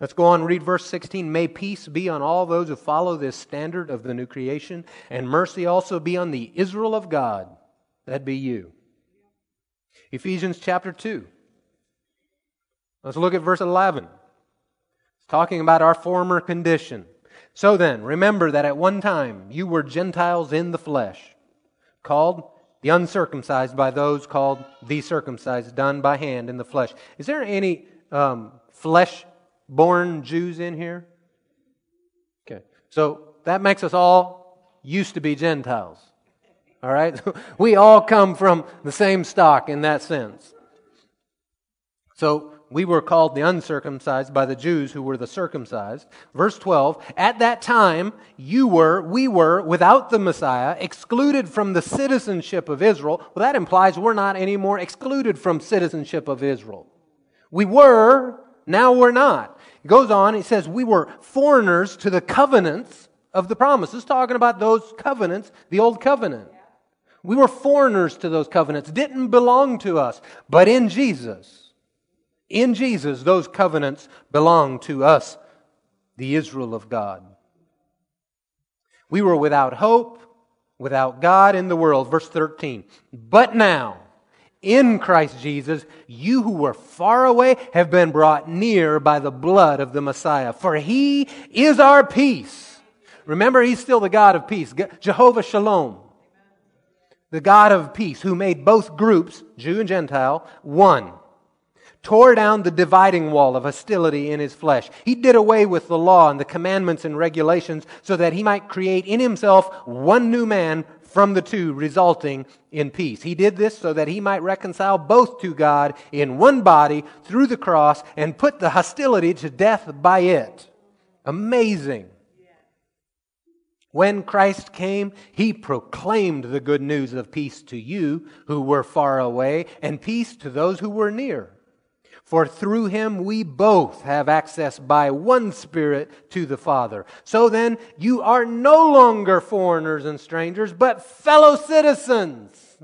Let's go on and read verse 16. May peace be on all those who follow this standard of the new creation, and mercy also be on the Israel of God. That'd be you. Ephesians chapter 2. Let's look at verse 11. It's talking about our former condition. So then, remember that at one time you were Gentiles in the flesh, called the uncircumcised by those called the circumcised, done by hand in the flesh. Is there any um, flesh born Jews in here? Okay. So that makes us all used to be Gentiles. All right? (laughs) we all come from the same stock in that sense. So we were called the uncircumcised by the Jews who were the circumcised. Verse 12, at that time you were, we were, without the Messiah, excluded from the citizenship of Israel. Well, that implies we're not anymore excluded from citizenship of Israel. We were, now we're not. It goes on, it says we were foreigners to the covenants of the promises, talking about those covenants, the old covenant. We were foreigners to those covenants, didn't belong to us, but in Jesus in Jesus, those covenants belong to us, the Israel of God. We were without hope, without God in the world. Verse 13. But now, in Christ Jesus, you who were far away have been brought near by the blood of the Messiah. For he is our peace. Remember, he's still the God of peace, Jehovah Shalom. The God of peace, who made both groups, Jew and Gentile, one tore down the dividing wall of hostility in his flesh. He did away with the law and the commandments and regulations so that he might create in himself one new man from the two, resulting in peace. He did this so that he might reconcile both to God in one body through the cross and put the hostility to death by it. Amazing. When Christ came, he proclaimed the good news of peace to you who were far away and peace to those who were near. For through him we both have access by one Spirit to the Father. So then, you are no longer foreigners and strangers, but fellow citizens.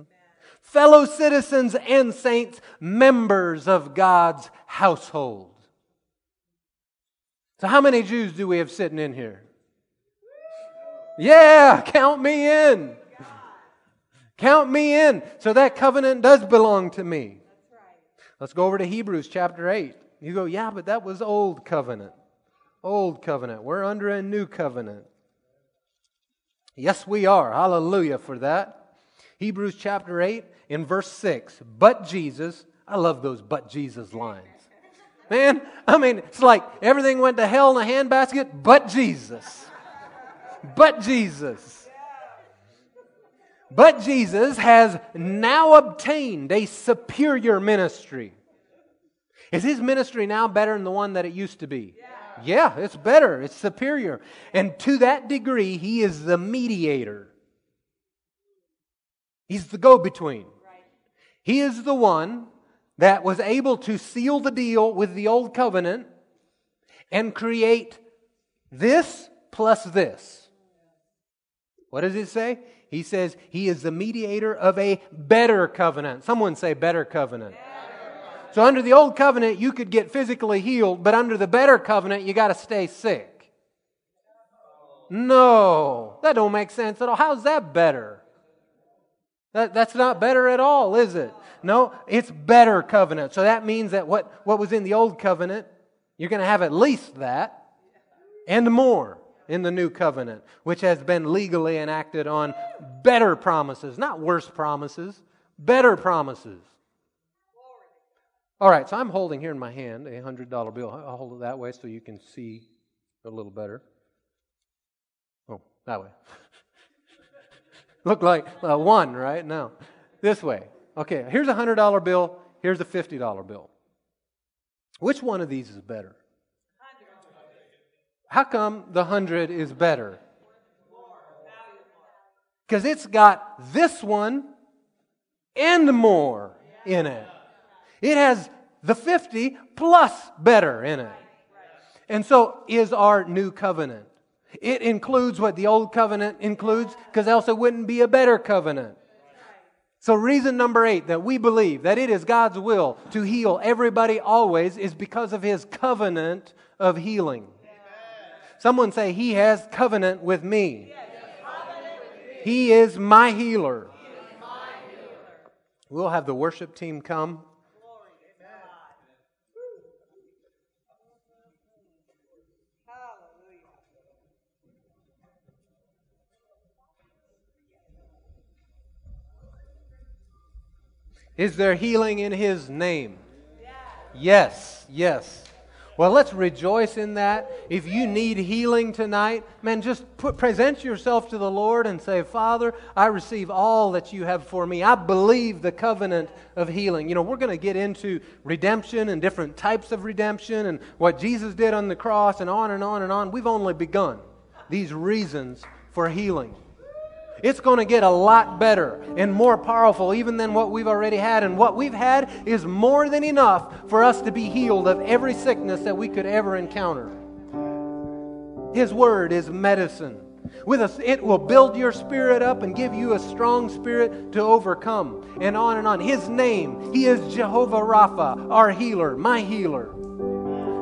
Fellow citizens and saints, members of God's household. So, how many Jews do we have sitting in here? Yeah, count me in. Count me in. So that covenant does belong to me. Let's go over to Hebrews chapter 8. You go, yeah, but that was old covenant. Old covenant. We're under a new covenant. Yes, we are. Hallelujah for that. Hebrews chapter 8 in verse 6. But Jesus, I love those but Jesus lines. Man, I mean, it's like everything went to hell in a handbasket, but Jesus. But Jesus. But Jesus has now obtained a superior ministry. Is his ministry now better than the one that it used to be? Yeah. yeah, it's better, it's superior. And to that degree, he is the mediator. He's the go between. He is the one that was able to seal the deal with the old covenant and create this plus this. What does it say? He says he is the mediator of a better covenant. Someone say better covenant. Better. So under the old covenant, you could get physically healed, but under the better covenant, you got to stay sick. No, that don't make sense at all. How's that better? That, that's not better at all, is it? No, it's better covenant. So that means that what, what was in the old covenant, you're going to have at least that and more in the new covenant, which has been legally enacted on better promises, not worse promises, better promises. All right, so I'm holding here in my hand a $100 bill. I'll hold it that way so you can see a little better. Oh, that way. (laughs) Look like uh, one, right? No, this way. Okay, here's a $100 bill, here's a $50 bill. Which one of these is better? How come the hundred is better? Because it's got this one and more in it. It has the 50 plus better in it. And so is our new covenant. It includes what the old covenant includes, because else it wouldn't be a better covenant. So, reason number eight that we believe that it is God's will to heal everybody always is because of his covenant of healing. Someone say, He has covenant with me. He is my healer. We'll have the worship team come. Is there healing in His name? Yes, yes. Well, let's rejoice in that. If you need healing tonight, man, just put, present yourself to the Lord and say, Father, I receive all that you have for me. I believe the covenant of healing. You know, we're going to get into redemption and different types of redemption and what Jesus did on the cross and on and on and on. We've only begun these reasons for healing. It's going to get a lot better and more powerful even than what we've already had. And what we've had is more than enough for us to be healed of every sickness that we could ever encounter. His word is medicine. With us, it will build your spirit up and give you a strong spirit to overcome. And on and on. His name, He is Jehovah Rapha, our healer, my healer.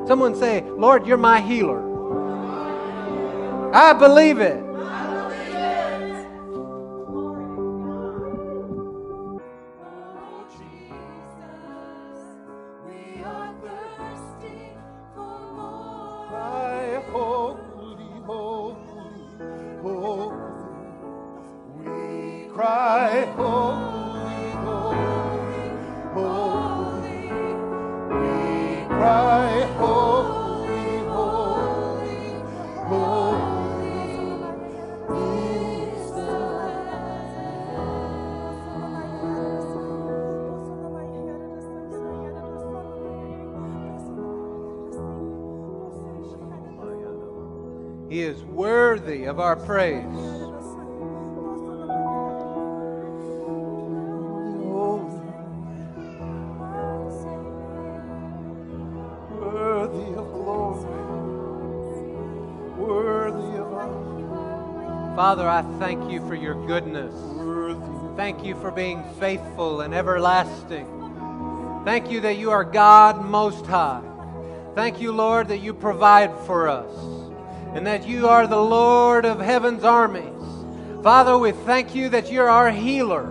Someone say, Lord, you're my healer. I believe it. Of our praise. Worthy of glory, worthy of honor. Father, I thank you for your goodness. Thank you for being faithful and everlasting. Thank you that you are God most high. Thank you, Lord, that you provide for us and that you are the Lord of heaven's armies. Father, we thank you that you're our healer,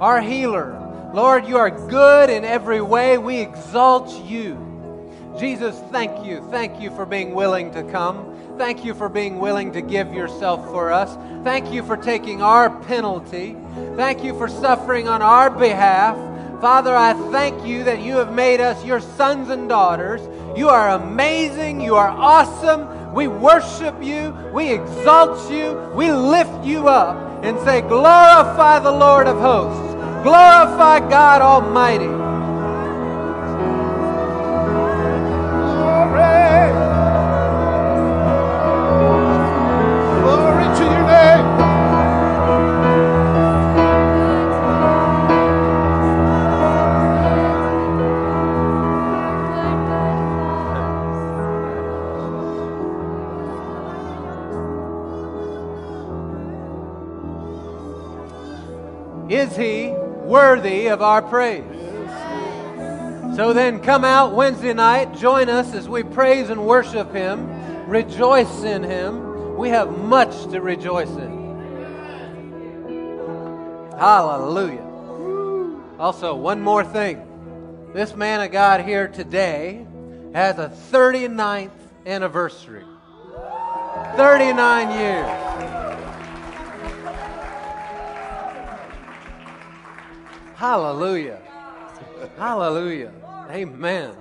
our healer. Lord, you are good in every way. We exalt you. Jesus, thank you. Thank you for being willing to come. Thank you for being willing to give yourself for us. Thank you for taking our penalty. Thank you for suffering on our behalf. Father, I thank you that you have made us your sons and daughters. You are amazing. You are awesome. We worship you. We exalt you. We lift you up and say, Glorify the Lord of hosts. Glorify God Almighty. Is he worthy of our praise? So then, come out Wednesday night, join us as we praise and worship him, rejoice in him. We have much to rejoice in. Hallelujah. Also, one more thing. This man of God here today has a 39th anniversary. 39 years. Hallelujah. Hallelujah. Amen.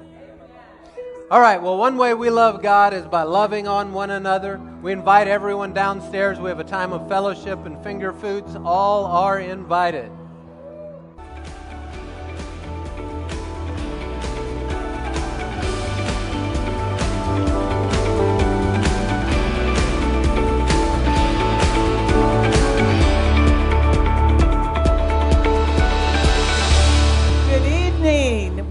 All right, well, one way we love God is by loving on one another. We invite everyone downstairs. We have a time of fellowship and finger foods. All are invited.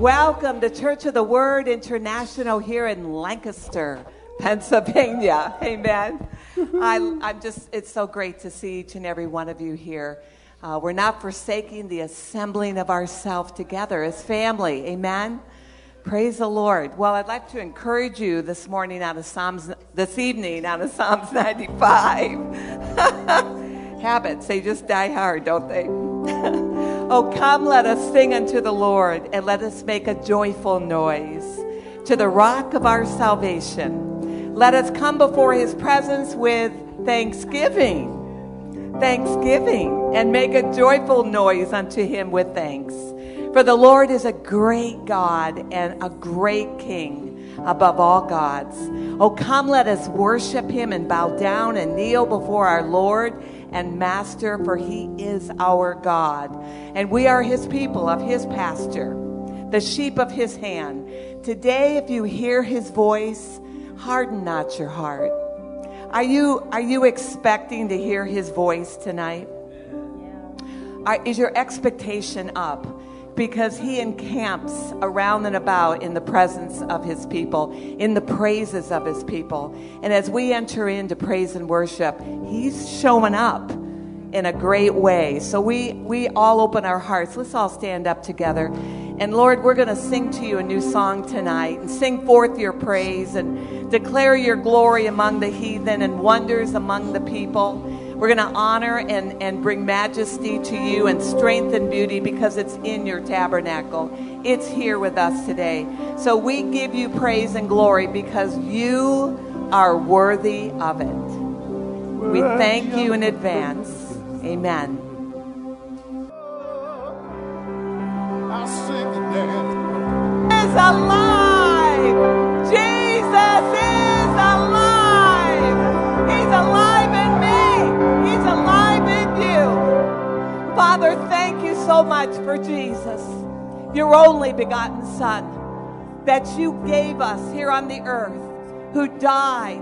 Welcome to Church of the Word International here in Lancaster, Pennsylvania. (laughs) Amen. I, am just, it's so great to see each and every one of you here. Uh, we're not forsaking the assembling of ourselves together as family. Amen. Praise the Lord. Well, I'd like to encourage you this morning out of Psalms, this evening out of Psalms 95. (laughs) Habits, they just die hard, don't they? (laughs) Oh, come, let us sing unto the Lord, and let us make a joyful noise to the rock of our salvation. Let us come before his presence with thanksgiving. Thanksgiving, and make a joyful noise unto him with thanks. For the Lord is a great God and a great King above all gods. Oh, come, let us worship him and bow down and kneel before our Lord and Master, for he is our God. And we are his people of his pasture, the sheep of his hand. Today, if you hear his voice, harden not your heart. Are you, are you expecting to hear his voice tonight? Are, is your expectation up? Because he encamps around and about in the presence of his people, in the praises of his people. And as we enter into praise and worship, he's showing up in a great way. So we, we all open our hearts. Let's all stand up together. And Lord, we're going to sing to you a new song tonight and sing forth your praise and declare your glory among the heathen and wonders among the people. We're going to honor and, and bring majesty to you and strength and beauty because it's in your tabernacle. It's here with us today. So we give you praise and glory because you are worthy of it. We thank you in advance. Amen. Is alive. Jesus is alive. He's alive Father, thank you so much for Jesus, your only begotten Son, that you gave us here on the earth, who died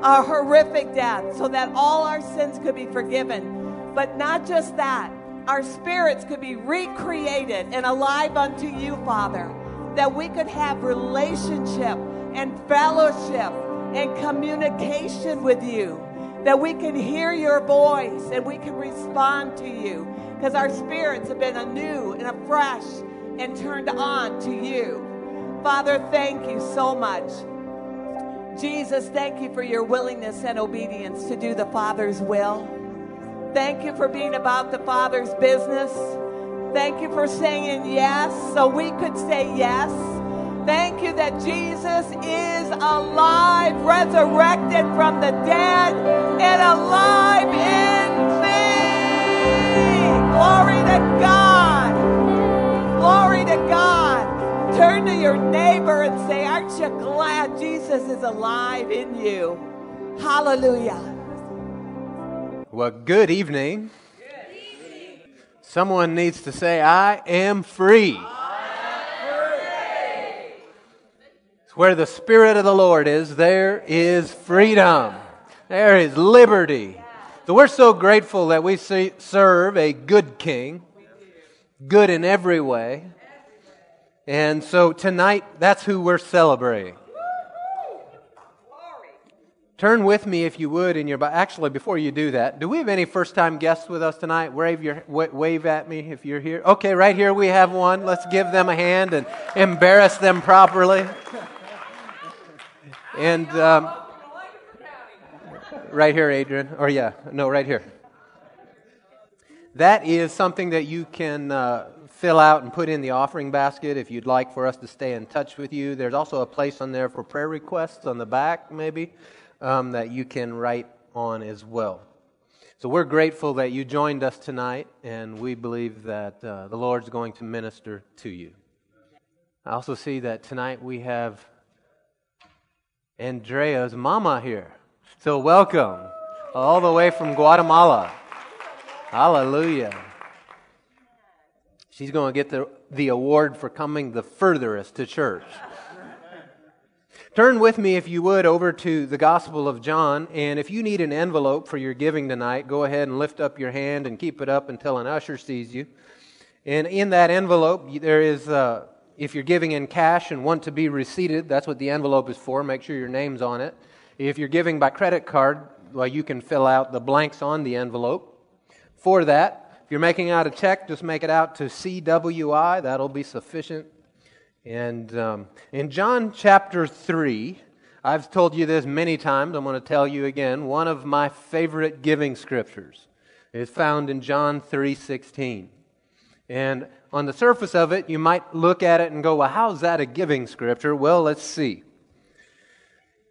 a horrific death so that all our sins could be forgiven. But not just that, our spirits could be recreated and alive unto you, Father, that we could have relationship and fellowship and communication with you that we can hear your voice and we can respond to you because our spirits have been anew and afresh and turned on to you. Father, thank you so much. Jesus, thank you for your willingness and obedience to do the Father's will. Thank you for being about the Father's business. Thank you for saying yes so we could say yes. Thank you that Jesus is alive, resurrected from the dead, and alive in me. Glory to God. Glory to God. Turn to your neighbor and say, Aren't you glad Jesus is alive in you? Hallelujah. Well, good evening. Someone needs to say, I am free. Where the Spirit of the Lord is, there is freedom. There is liberty. So we're so grateful that we see, serve a good King, good in every way. And so tonight, that's who we're celebrating. Turn with me, if you would, in your. Actually, before you do that, do we have any first time guests with us tonight? Wave, your, wave at me if you're here. Okay, right here we have one. Let's give them a hand and embarrass them properly. And um, right here, Adrian. Or, yeah, no, right here. That is something that you can uh, fill out and put in the offering basket if you'd like for us to stay in touch with you. There's also a place on there for prayer requests on the back, maybe, um, that you can write on as well. So we're grateful that you joined us tonight, and we believe that uh, the Lord's going to minister to you. I also see that tonight we have Andrea's mama here. So, welcome all the way from Guatemala. Hallelujah. She's going to get the, the award for coming the furthest to church. Turn with me, if you would, over to the Gospel of John. And if you need an envelope for your giving tonight, go ahead and lift up your hand and keep it up until an usher sees you. And in that envelope, there is uh, if you're giving in cash and want to be receipted, that's what the envelope is for. Make sure your name's on it. If you're giving by credit card, well, you can fill out the blanks on the envelope. For that, if you're making out a check, just make it out to CWI. That'll be sufficient. And um, in John chapter 3, I've told you this many times. I'm going to tell you again. One of my favorite giving scriptures is found in John 3:16. And on the surface of it, you might look at it and go, well, how's that a giving scripture? Well, let's see.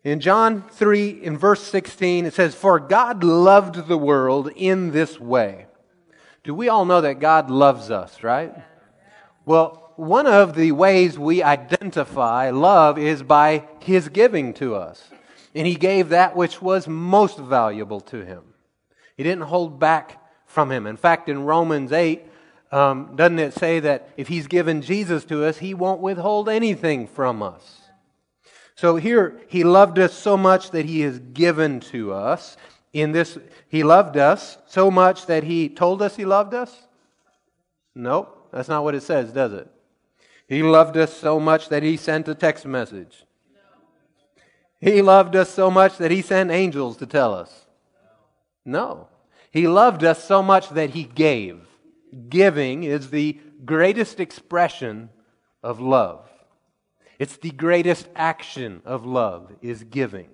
In John 3, in verse 16, it says, For God loved the world in this way. Do we all know that God loves us, right? Well, one of the ways we identify love is by His giving to us. And He gave that which was most valuable to Him. He didn't hold back from Him. In fact, in Romans 8, um, doesn't it say that if He's given Jesus to us, He won't withhold anything from us? So here, he loved us so much that he has given to us. In this, he loved us so much that he told us he loved us? Nope, that's not what it says, does it? He loved us so much that he sent a text message. He loved us so much that he sent angels to tell us. No. He loved us so much that he gave. Giving is the greatest expression of love. It's the greatest action of love is giving.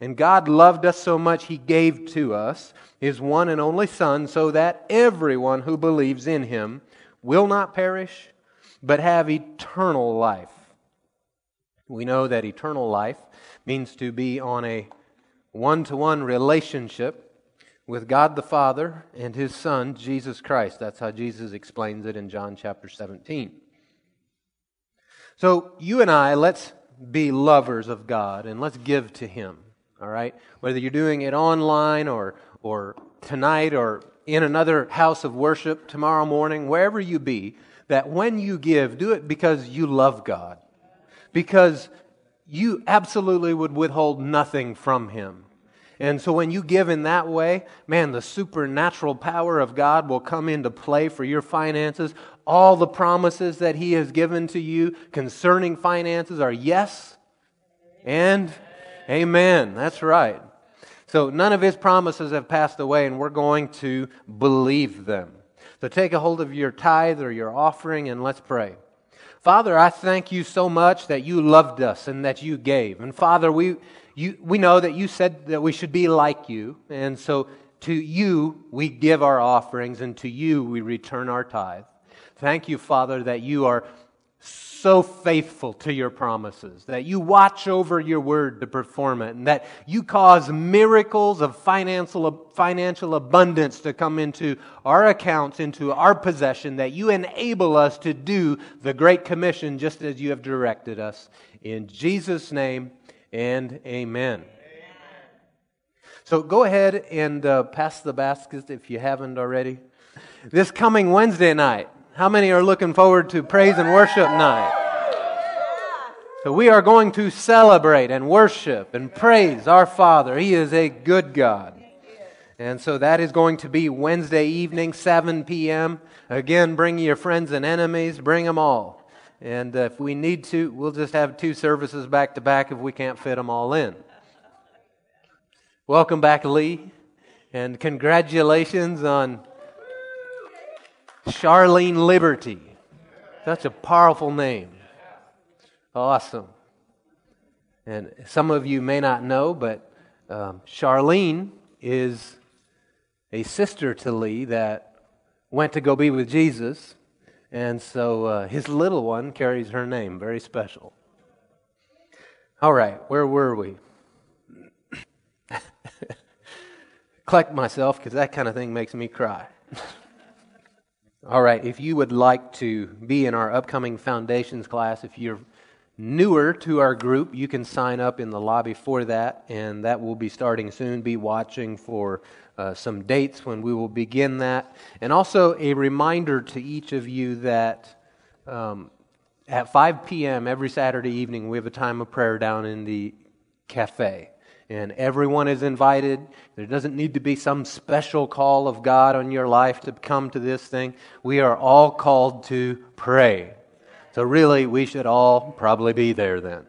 And God loved us so much he gave to us his one and only son so that everyone who believes in him will not perish but have eternal life. We know that eternal life means to be on a one-to-one relationship with God the Father and his son Jesus Christ. That's how Jesus explains it in John chapter 17. So, you and I, let's be lovers of God and let's give to Him, all right? Whether you're doing it online or, or tonight or in another house of worship tomorrow morning, wherever you be, that when you give, do it because you love God. Because you absolutely would withhold nothing from Him. And so when you give in that way, man, the supernatural power of God will come into play for your finances. All the promises that He has given to you concerning finances are yes and amen. That's right. So none of His promises have passed away, and we're going to believe them. So take a hold of your tithe or your offering, and let's pray. Father, I thank you so much that you loved us and that you gave. And Father, we you, we know that you said that we should be like you. And so to you we give our offerings, and to you we return our tithe. Thank you, Father, that you are so faithful to your promises, that you watch over your word to perform it, and that you cause miracles of financial, financial abundance to come into our accounts, into our possession, that you enable us to do the Great Commission just as you have directed us. In Jesus' name, and amen. So go ahead and uh, pass the baskets if you haven't already. This coming Wednesday night, how many are looking forward to praise and worship night? So we are going to celebrate and worship and praise our Father. He is a good God. And so that is going to be Wednesday evening, 7 p.m. Again, bring your friends and enemies, bring them all. And uh, if we need to, we'll just have two services back to back if we can't fit them all in. Welcome back, Lee. And congratulations on Charlene Liberty. Such a powerful name. Awesome. And some of you may not know, but um, Charlene is a sister to Lee that went to go be with Jesus and so uh, his little one carries her name, very special. All right, where were we? (laughs) Collect myself because that kind of thing makes me cry. (laughs) All right, if you would like to be in our upcoming foundations class, if you're newer to our group, you can sign up in the lobby for that, and that will be starting soon. Be watching for uh, some dates when we will begin that. And also a reminder to each of you that um, at 5 p.m. every Saturday evening, we have a time of prayer down in the cafe. And everyone is invited. There doesn't need to be some special call of God on your life to come to this thing. We are all called to pray. So, really, we should all probably be there then.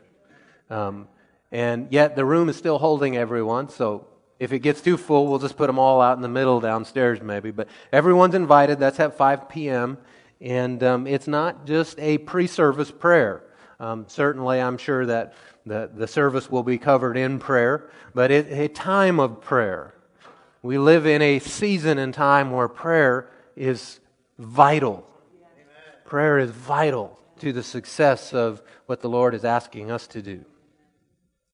Um, and yet, the room is still holding everyone, so if it gets too full, we'll just put them all out in the middle downstairs, maybe. But everyone's invited. That's at 5 p.m. And um, it's not just a pre service prayer. Um, certainly, I'm sure that the, the service will be covered in prayer, but it's a time of prayer. We live in a season and time where prayer is vital Prayer is vital to the success of what the Lord is asking us to do.